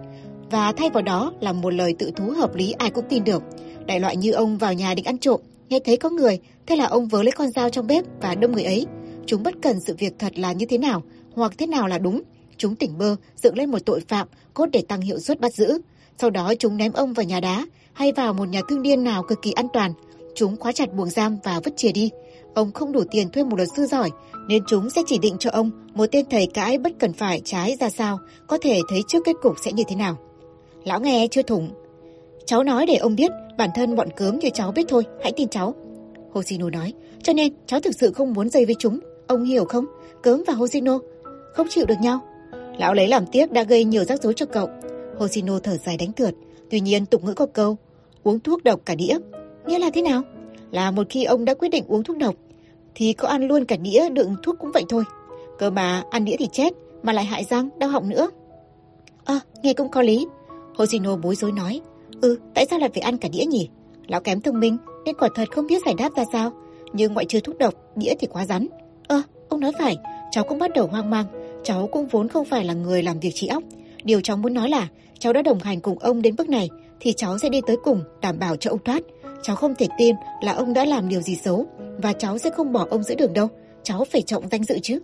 và thay vào đó là một lời tự thú hợp lý ai cũng tin được. Đại loại như ông vào nhà định ăn trộm, nghe thấy có người, thế là ông vớ lấy con dao trong bếp và đâm người ấy. Chúng bất cần sự việc thật là như thế nào, hoặc thế nào là đúng. Chúng tỉnh bơ, dựng lên một tội phạm, cốt để tăng hiệu suất bắt giữ. Sau đó chúng ném ông vào nhà đá, hay vào một nhà thương điên nào cực kỳ an toàn. Chúng khóa chặt buồng giam và vứt chìa đi. Ông không đủ tiền thuê một luật sư giỏi, nên chúng sẽ chỉ định cho ông một tên thầy cãi bất cần phải trái ra sao, có thể thấy trước kết cục sẽ như thế nào. Lão nghe chưa thủng. Cháu nói để ông biết, bản thân bọn cớm như cháu biết thôi, hãy tin cháu. Hoshino nói, cho nên cháu thực sự không muốn dây với chúng. Ông hiểu không? Cớm và Hoshino không chịu được nhau. Lão lấy làm tiếc đã gây nhiều rắc rối cho cậu. Hoshino thở dài đánh cược. Tuy nhiên tục ngữ có câu, uống thuốc độc cả đĩa. Nghĩa là thế nào? Là một khi ông đã quyết định uống thuốc độc, thì có ăn luôn cả đĩa đựng thuốc cũng vậy thôi. Cơ mà ăn đĩa thì chết, mà lại hại răng, đau họng nữa. Ơ, nghe cũng có lý. Hoshino bối rối nói. Ừ, tại sao lại phải ăn cả đĩa nhỉ? Lão kém thông minh, nên quả thật không biết giải đáp ra sao. Nhưng ngoại trừ thuốc độc, đĩa thì quá rắn. Ơ, ông nói phải, cháu cũng bắt đầu hoang mang. Cháu cũng vốn không phải là người làm việc trí óc. Điều cháu muốn nói là cháu đã đồng hành cùng ông đến bước này thì cháu sẽ đi tới cùng đảm bảo cho ông thoát. Cháu không thể tin là ông đã làm điều gì xấu và cháu sẽ không bỏ ông giữa đường đâu. Cháu phải trọng danh dự chứ.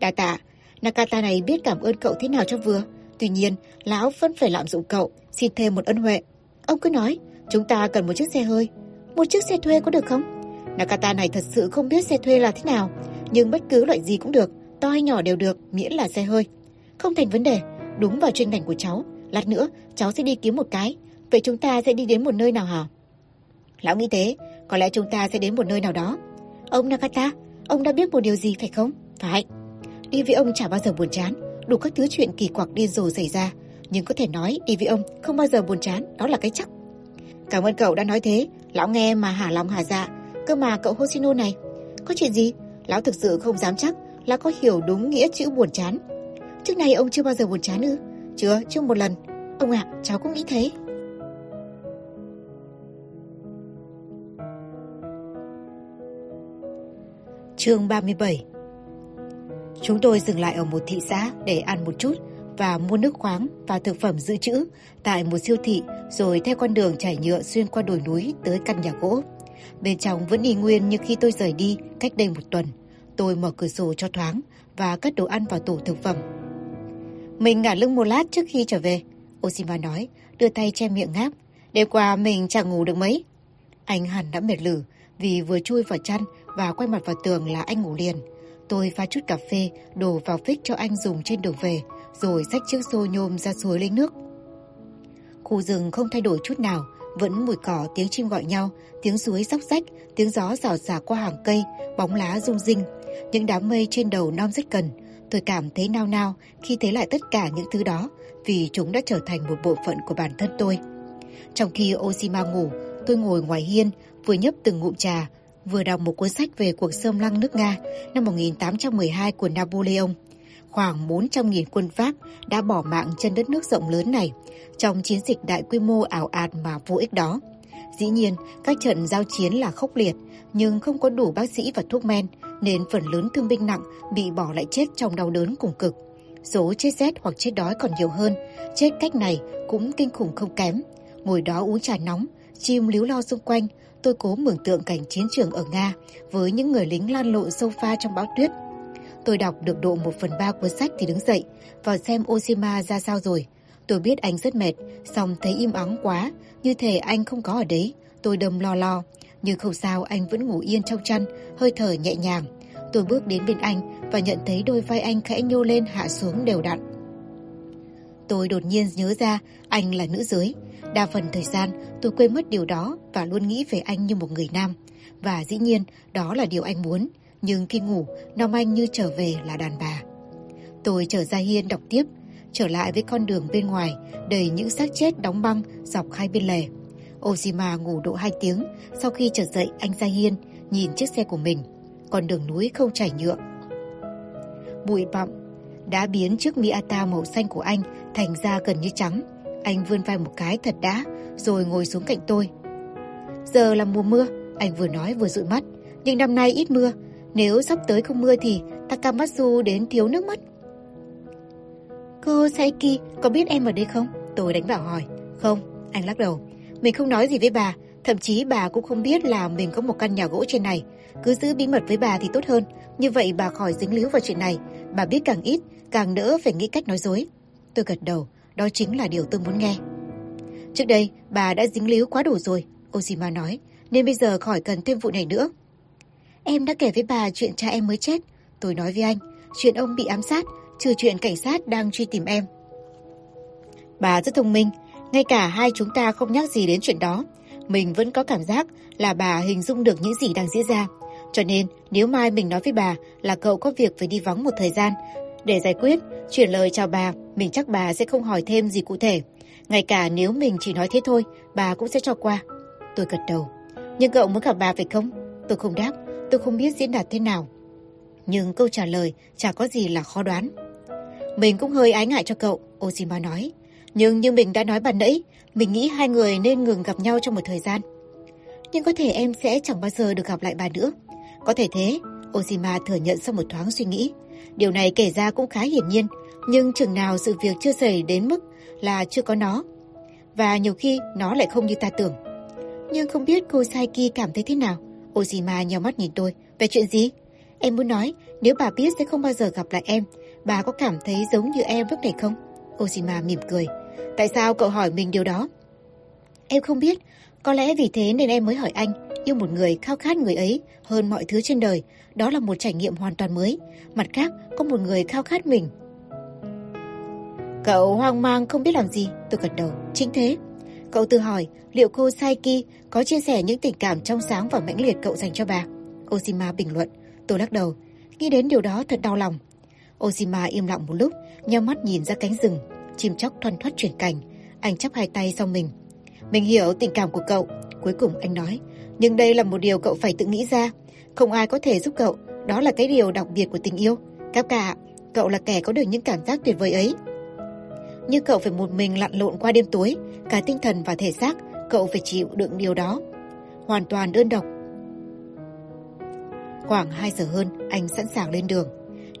đa tạ, Nakata này biết cảm ơn cậu thế nào cho vừa. Tuy nhiên, lão vẫn phải lạm dụng cậu, xin thêm một ân huệ. Ông cứ nói, chúng ta cần một chiếc xe hơi. Một chiếc xe thuê có được không? Nakata này thật sự không biết xe thuê là thế nào, nhưng bất cứ loại gì cũng được, to hay nhỏ đều được, miễn là xe hơi. Không thành vấn đề, đúng vào chuyên ngành của cháu. Lát nữa, cháu sẽ đi kiếm một cái. Vậy chúng ta sẽ đi đến một nơi nào hả? Lão nghĩ thế, có lẽ chúng ta sẽ đến một nơi nào đó. Ông Nakata, ông đã biết một điều gì phải không? Phải. Đi với ông chả bao giờ buồn chán, đủ các thứ chuyện kỳ quặc điên rồ xảy ra. Nhưng có thể nói đi với ông không bao giờ buồn chán, đó là cái chắc. Cảm ơn cậu đã nói thế, lão nghe mà hả lòng hả dạ. Cơ mà cậu Hoshino này, có chuyện gì? Lão thực sự không dám chắc là có hiểu đúng nghĩa chữ buồn chán. Trước nay ông chưa bao giờ buồn chán ư? Chưa, chưa một lần. Ông ạ, cháu cũng nghĩ thế. Chương 37 Chúng tôi dừng lại ở một thị xã để ăn một chút và mua nước khoáng và thực phẩm dự trữ tại một siêu thị rồi theo con đường trải nhựa xuyên qua đồi núi tới căn nhà gỗ. Bên trong vẫn y nguyên như khi tôi rời đi cách đây một tuần. Tôi mở cửa sổ cho thoáng và cất đồ ăn vào tủ thực phẩm. Mình ngả lưng một lát trước khi trở về. Oshima nói, đưa tay che miệng ngáp. Đêm qua mình chẳng ngủ được mấy. Anh hẳn đã mệt lử vì vừa chui vào chăn và quay mặt vào tường là anh ngủ liền. Tôi pha chút cà phê, đổ vào phích cho anh dùng trên đường về, rồi xách chiếc xô nhôm ra suối lấy nước. Khu rừng không thay đổi chút nào, vẫn mùi cỏ, tiếng chim gọi nhau, tiếng suối róc rách, tiếng gió rào xả qua hàng cây, bóng lá rung rinh. Những đám mây trên đầu non rất cần. Tôi cảm thấy nao nao khi thấy lại tất cả những thứ đó vì chúng đã trở thành một bộ phận của bản thân tôi. Trong khi Oshima ngủ, tôi ngồi ngoài hiên, vừa nhấp từng ngụm trà, vừa đọc một cuốn sách về cuộc xâm lăng nước Nga năm 1812 của Napoleon. Khoảng 400.000 quân Pháp đã bỏ mạng trên đất nước rộng lớn này trong chiến dịch đại quy mô ảo ạt mà vô ích đó. Dĩ nhiên, các trận giao chiến là khốc liệt, nhưng không có đủ bác sĩ và thuốc men, nên phần lớn thương binh nặng bị bỏ lại chết trong đau đớn cùng cực. Số chết rét hoặc chết đói còn nhiều hơn, chết cách này cũng kinh khủng không kém. Ngồi đó uống trà nóng, chim líu lo xung quanh, tôi cố mường tượng cảnh chiến trường ở Nga với những người lính lan lộn sâu pha trong bão tuyết. Tôi đọc được độ 1 phần 3 cuốn sách thì đứng dậy, vào xem Oshima ra sao rồi. Tôi biết anh rất mệt, xong thấy im ắng quá, như thể anh không có ở đấy. Tôi đâm lo lo, nhưng không sao anh vẫn ngủ yên trong chăn, hơi thở nhẹ nhàng. Tôi bước đến bên anh và nhận thấy đôi vai anh khẽ nhô lên hạ xuống đều đặn. Tôi đột nhiên nhớ ra anh là nữ giới. Đa phần thời gian tôi quên mất điều đó và luôn nghĩ về anh như một người nam. Và dĩ nhiên đó là điều anh muốn. Nhưng khi ngủ, Nam Anh như trở về là đàn bà. Tôi trở ra hiên đọc tiếp, trở lại với con đường bên ngoài, đầy những xác chết đóng băng dọc hai bên lề. Ozima ngủ độ 2 tiếng, sau khi trở dậy anh ra hiên, nhìn chiếc xe của mình. Con đường núi không trải nhựa. Bụi bặm đã biến chiếc Miata màu xanh của anh thành ra gần như trắng. Anh vươn vai một cái thật đã, rồi ngồi xuống cạnh tôi. Giờ là mùa mưa, anh vừa nói vừa dụi mắt. Nhưng năm nay ít mưa, nếu sắp tới không mưa thì Takamatsu đến thiếu nước mất. Cô Saiki có biết em ở đây không? Tôi đánh bảo hỏi. Không, anh lắc đầu. Mình không nói gì với bà, thậm chí bà cũng không biết là mình có một căn nhà gỗ trên này. Cứ giữ bí mật với bà thì tốt hơn, như vậy bà khỏi dính líu vào chuyện này. Bà biết càng ít, càng đỡ phải nghĩ cách nói dối. Tôi gật đầu, đó chính là điều tôi muốn nghe. Trước đây, bà đã dính líu quá đủ rồi, Oshima nói, nên bây giờ khỏi cần thêm vụ này nữa. Em đã kể với bà chuyện cha em mới chết. Tôi nói với anh, chuyện ông bị ám sát, trừ chuyện cảnh sát đang truy tìm em. Bà rất thông minh, ngay cả hai chúng ta không nhắc gì đến chuyện đó. Mình vẫn có cảm giác là bà hình dung được những gì đang diễn ra. Cho nên nếu mai mình nói với bà là cậu có việc phải đi vắng một thời gian để giải quyết, chuyển lời chào bà, mình chắc bà sẽ không hỏi thêm gì cụ thể. Ngay cả nếu mình chỉ nói thế thôi, bà cũng sẽ cho qua. Tôi gật đầu. Nhưng cậu muốn gặp bà phải không? Tôi không đáp, tôi không biết diễn đạt thế nào. Nhưng câu trả lời chả có gì là khó đoán. Mình cũng hơi ái ngại cho cậu, Ozima nói. Nhưng như mình đã nói bàn nãy, mình nghĩ hai người nên ngừng gặp nhau trong một thời gian. Nhưng có thể em sẽ chẳng bao giờ được gặp lại bà nữa. Có thể thế, Ozima thừa nhận sau một thoáng suy nghĩ. Điều này kể ra cũng khá hiển nhiên, nhưng chừng nào sự việc chưa xảy đến mức là chưa có nó. Và nhiều khi nó lại không như ta tưởng. Nhưng không biết cô Saiki cảm thấy thế nào? Ozima nhau mắt nhìn tôi. Về chuyện gì? Em muốn nói, nếu bà biết sẽ không bao giờ gặp lại em, bà có cảm thấy giống như em lúc này không? Ozima mỉm cười. Tại sao cậu hỏi mình điều đó? Em không biết, có lẽ vì thế nên em mới hỏi anh, yêu một người khao khát người ấy hơn mọi thứ trên đời, đó là một trải nghiệm hoàn toàn mới. Mặt khác, có một người khao khát mình. Cậu hoang mang không biết làm gì, tôi gật đầu, chính thế. Cậu tự hỏi liệu cô Saiki có chia sẻ những tình cảm trong sáng và mãnh liệt cậu dành cho bà. Oshima bình luận, tôi lắc đầu, nghĩ đến điều đó thật đau lòng. Oshima im lặng một lúc, nhắm mắt nhìn ra cánh rừng, chim chóc thoăn thoắt chuyển cảnh. Anh chắp hai tay sau mình. Mình hiểu tình cảm của cậu, cuối cùng anh nói. Nhưng đây là một điều cậu phải tự nghĩ ra. Không ai có thể giúp cậu, đó là cái điều đặc biệt của tình yêu. Các cả, cậu là kẻ có được những cảm giác tuyệt vời ấy. Nhưng cậu phải một mình lặn lộn qua đêm tối, cả tinh thần và thể xác, cậu phải chịu đựng điều đó. Hoàn toàn đơn độc. Khoảng 2 giờ hơn, anh sẵn sàng lên đường.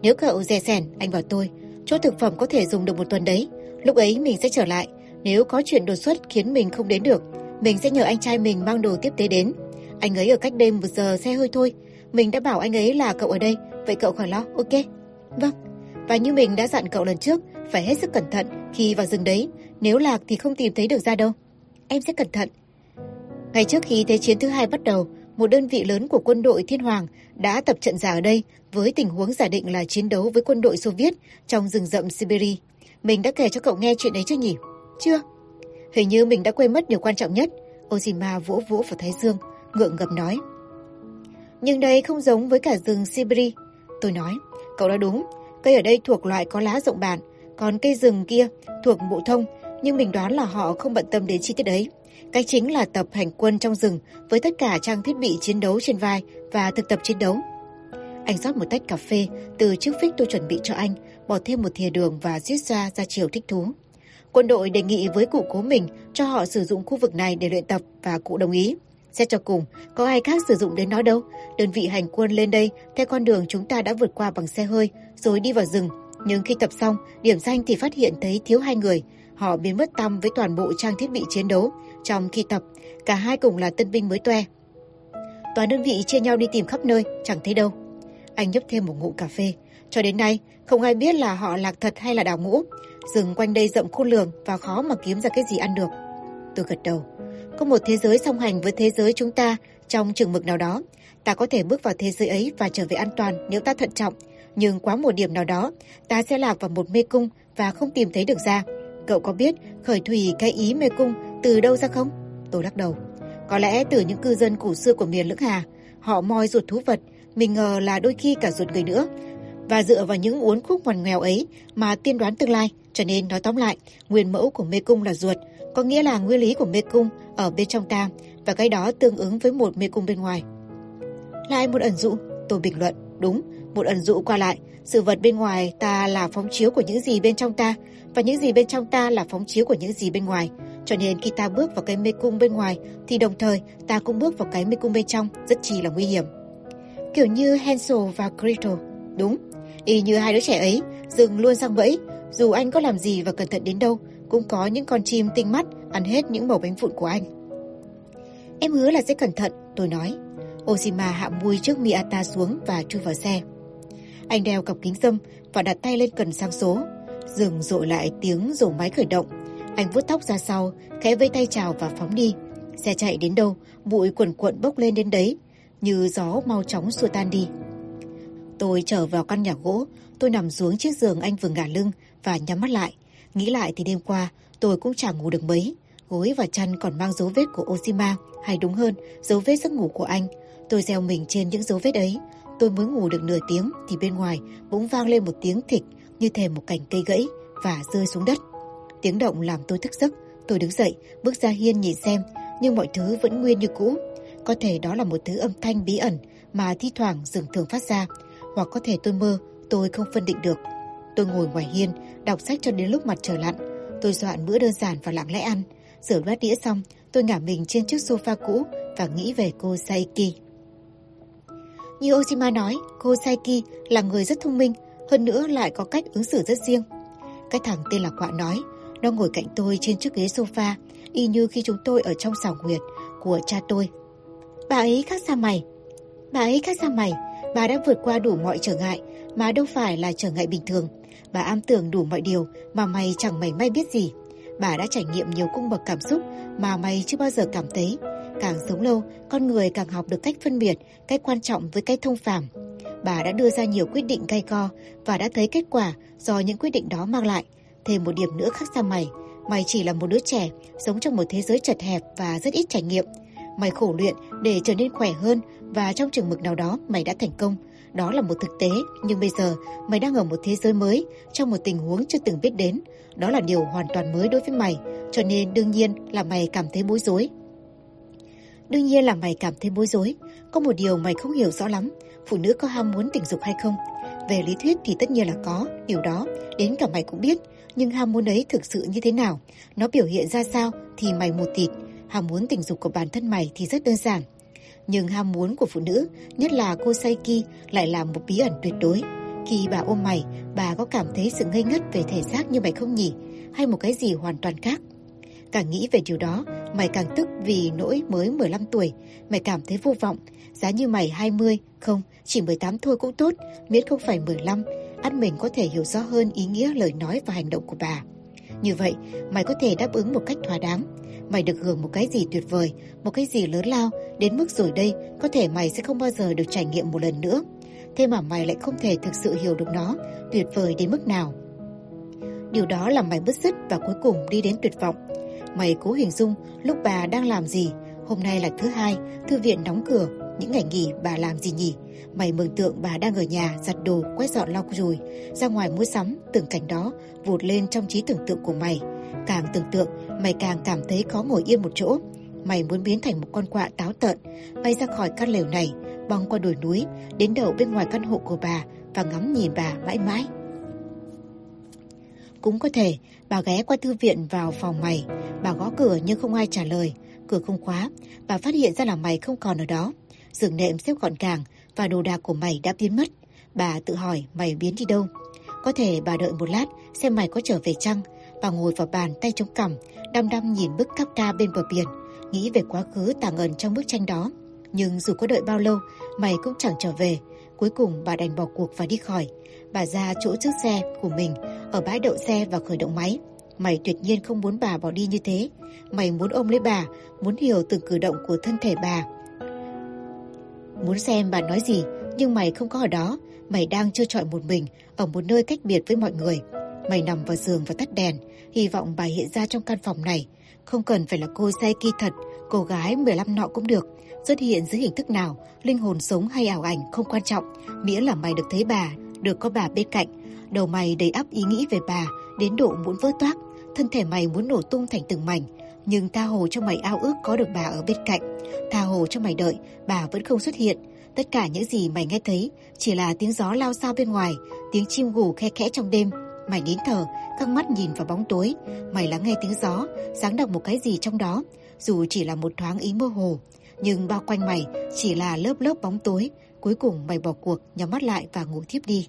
Nếu cậu dè sẻn, anh bảo tôi, Chỗ thực phẩm có thể dùng được một tuần đấy. Lúc ấy mình sẽ trở lại. Nếu có chuyện đột xuất khiến mình không đến được, mình sẽ nhờ anh trai mình mang đồ tiếp tế đến. Anh ấy ở cách đây một giờ xe hơi thôi. Mình đã bảo anh ấy là cậu ở đây, vậy cậu khỏi lo, ok? Vâng. Và như mình đã dặn cậu lần trước, phải hết sức cẩn thận khi vào rừng đấy. Nếu lạc thì không tìm thấy được ra đâu. Em sẽ cẩn thận. Ngày trước khi Thế chiến thứ hai bắt đầu, một đơn vị lớn của quân đội Thiên Hoàng đã tập trận giả ở đây với tình huống giả định là chiến đấu với quân đội Xô Viết trong rừng rậm Siberia. Mình đã kể cho cậu nghe chuyện ấy chưa nhỉ? Chưa. Hình như mình đã quên mất điều quan trọng nhất. Ozima vỗ vỗ vào thái dương, ngượng ngập nói. Nhưng đây không giống với cả rừng Siberia. Tôi nói, cậu đã đúng, cây ở đây thuộc loại có lá rộng bản, còn cây rừng kia thuộc bộ thông, nhưng mình đoán là họ không bận tâm đến chi tiết đấy. Cái chính là tập hành quân trong rừng với tất cả trang thiết bị chiến đấu trên vai và thực tập chiến đấu. Anh rót một tách cà phê từ chiếc phích tôi chuẩn bị cho anh, bỏ thêm một thìa đường và giết ra ra chiều thích thú. Quân đội đề nghị với cụ cố mình cho họ sử dụng khu vực này để luyện tập và cụ đồng ý. Xét cho cùng, có ai khác sử dụng đến nó đâu. Đơn vị hành quân lên đây theo con đường chúng ta đã vượt qua bằng xe hơi rồi đi vào rừng. Nhưng khi tập xong, điểm danh thì phát hiện thấy thiếu hai người. Họ biến mất tăm với toàn bộ trang thiết bị chiến đấu. Trong khi tập, cả hai cùng là tân binh mới toe. Toàn đơn vị chia nhau đi tìm khắp nơi, chẳng thấy đâu. Anh nhấp thêm một ngụm cà phê. Cho đến nay, không ai biết là họ lạc thật hay là đào ngũ. Rừng quanh đây rộng khôn lường và khó mà kiếm ra cái gì ăn được. Tôi gật đầu. Có một thế giới song hành với thế giới chúng ta trong chừng mực nào đó. Ta có thể bước vào thế giới ấy và trở về an toàn nếu ta thận trọng. Nhưng quá một điểm nào đó, ta sẽ lạc vào một mê cung và không tìm thấy được ra. Cậu có biết khởi thủy cái ý mê cung từ đâu ra không? Tôi lắc đầu. Có lẽ từ những cư dân cổ xưa của miền Lưỡng Hà. Họ moi ruột thú vật, mình ngờ là đôi khi cả ruột người nữa. Và dựa vào những uốn khúc ngoằn nghèo ấy mà tiên đoán tương lai. Cho nên nói tóm lại, nguyên mẫu của mê cung là ruột, có nghĩa là nguyên lý của mê cung ở bên trong ta và cái đó tương ứng với một mê cung bên ngoài. Lại một ẩn dụ, tôi bình luận, đúng, một ẩn dụ qua lại, sự vật bên ngoài ta là phóng chiếu của những gì bên trong ta và những gì bên trong ta là phóng chiếu của những gì bên ngoài. Cho nên khi ta bước vào cái mê cung bên ngoài thì đồng thời ta cũng bước vào cái mê cung bên trong rất chi là nguy hiểm. Kiểu như Hansel và Gretel, đúng, y như hai đứa trẻ ấy, dừng luôn sang bẫy, dù anh có làm gì và cẩn thận đến đâu, cũng có những con chim tinh mắt ăn hết những mẩu bánh vụn của anh. Em hứa là sẽ cẩn thận, tôi nói. Oshima hạ mui trước Miata xuống và chui vào xe. Anh đeo cặp kính dâm và đặt tay lên cần sang số. Dừng rội lại tiếng rổ máy khởi động. Anh vuốt tóc ra sau, khẽ vây tay chào và phóng đi. Xe chạy đến đâu, bụi quần cuộn bốc lên đến đấy, như gió mau chóng xua tan đi. Tôi trở vào căn nhà gỗ, tôi nằm xuống chiếc giường anh vừa ngả lưng và nhắm mắt lại. Nghĩ lại thì đêm qua tôi cũng chẳng ngủ được mấy. Gối và chăn còn mang dấu vết của Oshima, hay đúng hơn, dấu vết giấc ngủ của anh. Tôi gieo mình trên những dấu vết ấy. Tôi mới ngủ được nửa tiếng thì bên ngoài bỗng vang lên một tiếng thịch như thềm một cành cây gãy và rơi xuống đất. Tiếng động làm tôi thức giấc. Tôi đứng dậy, bước ra hiên nhìn xem, nhưng mọi thứ vẫn nguyên như cũ. Có thể đó là một thứ âm thanh bí ẩn mà thi thoảng rừng thường phát ra, hoặc có thể tôi mơ, tôi không phân định được. Tôi ngồi ngoài hiên, đọc sách cho đến lúc mặt trời lặn. Tôi soạn bữa đơn giản và lặng lẽ ăn. Rửa bát đĩa xong, tôi ngả mình trên chiếc sofa cũ và nghĩ về cô Saiki. Như Oshima nói, cô Saiki là người rất thông minh, hơn nữa lại có cách ứng xử rất riêng. Cái thằng tên là Quạ nói, nó ngồi cạnh tôi trên chiếc ghế sofa, y như khi chúng tôi ở trong xảo nguyệt của cha tôi. Bà ấy khác xa mày. Bà ấy khác xa mày, bà đã vượt qua đủ mọi trở ngại, mà đâu phải là trở ngại bình thường. Bà am tưởng đủ mọi điều mà mày chẳng mày may biết gì. Bà đã trải nghiệm nhiều cung bậc cảm xúc mà mày chưa bao giờ cảm thấy. Càng sống lâu, con người càng học được cách phân biệt cái quan trọng với cái thông phàm. Bà đã đưa ra nhiều quyết định gay go và đã thấy kết quả do những quyết định đó mang lại. Thêm một điểm nữa khác xa mày, mày chỉ là một đứa trẻ sống trong một thế giới chật hẹp và rất ít trải nghiệm. Mày khổ luyện để trở nên khỏe hơn và trong trường mực nào đó mày đã thành công. Đó là một thực tế, nhưng bây giờ mày đang ở một thế giới mới, trong một tình huống chưa từng biết đến. Đó là điều hoàn toàn mới đối với mày, cho nên đương nhiên là mày cảm thấy bối rối. Đương nhiên là mày cảm thấy bối rối. Có một điều mày không hiểu rõ lắm, phụ nữ có ham muốn tình dục hay không? Về lý thuyết thì tất nhiên là có, điều đó, đến cả mày cũng biết. Nhưng ham muốn ấy thực sự như thế nào? Nó biểu hiện ra sao thì mày một tịt. Ham muốn tình dục của bản thân mày thì rất đơn giản. Nhưng ham muốn của phụ nữ, nhất là cô Saiki, lại là một bí ẩn tuyệt đối. Khi bà ôm mày, Bà có cảm thấy sự ngây ngất về thể xác như mày không nhỉ? Hay một cái gì hoàn toàn khác? Càng nghĩ về điều đó, mày càng tức vì nỗi mới 15 tuổi. Mày cảm thấy vô vọng. Giá như mày 20, không, chỉ 18 thôi cũng tốt, miễn không phải 15. Ăn mình có thể hiểu rõ hơn ý nghĩa lời nói và hành động của bà. Như vậy, mày có thể đáp ứng một cách thỏa đáng. Mày được hưởng một cái gì tuyệt vời, một cái gì lớn lao, đến mức rồi đây, có thể mày sẽ không bao giờ được trải nghiệm một lần nữa. Thế mà mày lại không thể thực sự hiểu được nó, tuyệt vời đến mức nào. Điều đó làm mày bứt rứt và cuối cùng đi đến tuyệt vọng. Mày cố hình dung lúc bà đang làm gì. Hôm nay là thứ hai, thư viện đóng cửa. Những ngày nghỉ bà làm gì nhỉ? Mày mường tượng bà đang ở nhà giặt đồ, quét dọn lau chùi, ra ngoài mua sắm, từng cảnh đó vụt lên trong trí tưởng tượng của mày. Càng tưởng tượng, mày càng cảm thấy khó ngồi yên một chỗ. Mày muốn biến thành một con quạ táo tợn, bay ra khỏi căn lều này, băng qua đồi núi, đến đầu bên ngoài căn hộ của bà và ngắm nhìn bà mãi mãi. Cũng có thể, bà ghé qua thư viện vào phòng mày, bà gõ cửa nhưng không ai trả lời, cửa không khóa, bà phát hiện ra là mày không còn ở đó. Giường nệm xếp gọn gàng và đồ đạc của mày đã biến mất. Bà tự hỏi mày biến đi đâu. Có thể bà đợi một lát xem mày có trở về chăng. Bà ngồi vào bàn tay chống cằm, đăm đăm nhìn bức Kafka bên bờ biển, nghĩ về quá khứ tàng ẩn trong bức tranh đó. Nhưng dù có đợi bao lâu, mày cũng chẳng trở về. Cuối cùng bà đành bỏ cuộc và đi khỏi. Bà ra chỗ trước xe của mình, ở bãi đậu xe và khởi động máy. Mày tuyệt nhiên không muốn bà bỏ đi như thế. Mày muốn ôm lấy bà, muốn hiểu từng cử động của thân thể bà. Muốn xem bà nói gì, nhưng mày không có ở đó. Mày đang chơi trọi một mình, ở một nơi cách biệt với mọi người. Mày nằm vào giường và tắt đèn, hy vọng bà hiện ra trong căn phòng này. Không cần phải là cô Saiki thật, cô gái 15 nọ cũng được. Xuất hiện dưới hình thức nào, linh hồn sống hay ảo ảnh không quan trọng, miễn là mày được thấy bà, được có bà bên cạnh. Đầu mày đầy ắp ý nghĩ về bà, đến độ muốn vỡ toác. Thân thể mày muốn nổ tung thành từng mảnh, nhưng tha hồ cho mày ao ước có được bà ở bên cạnh. Tha hồ cho mày đợi, bà vẫn không xuất hiện. Tất cả những gì mày nghe thấy chỉ là tiếng gió lao sao bên ngoài, tiếng chim gù khe khẽ trong đêm. Mày nín thở, căng mắt nhìn vào bóng tối. Mày lắng nghe tiếng gió, sáng đọc một cái gì trong đó, dù chỉ là một thoáng ý mơ hồ. Nhưng bao quanh mày chỉ là lớp lớp bóng tối. Cuối cùng mày bỏ cuộc, nhắm mắt lại và ngủ thiếp đi.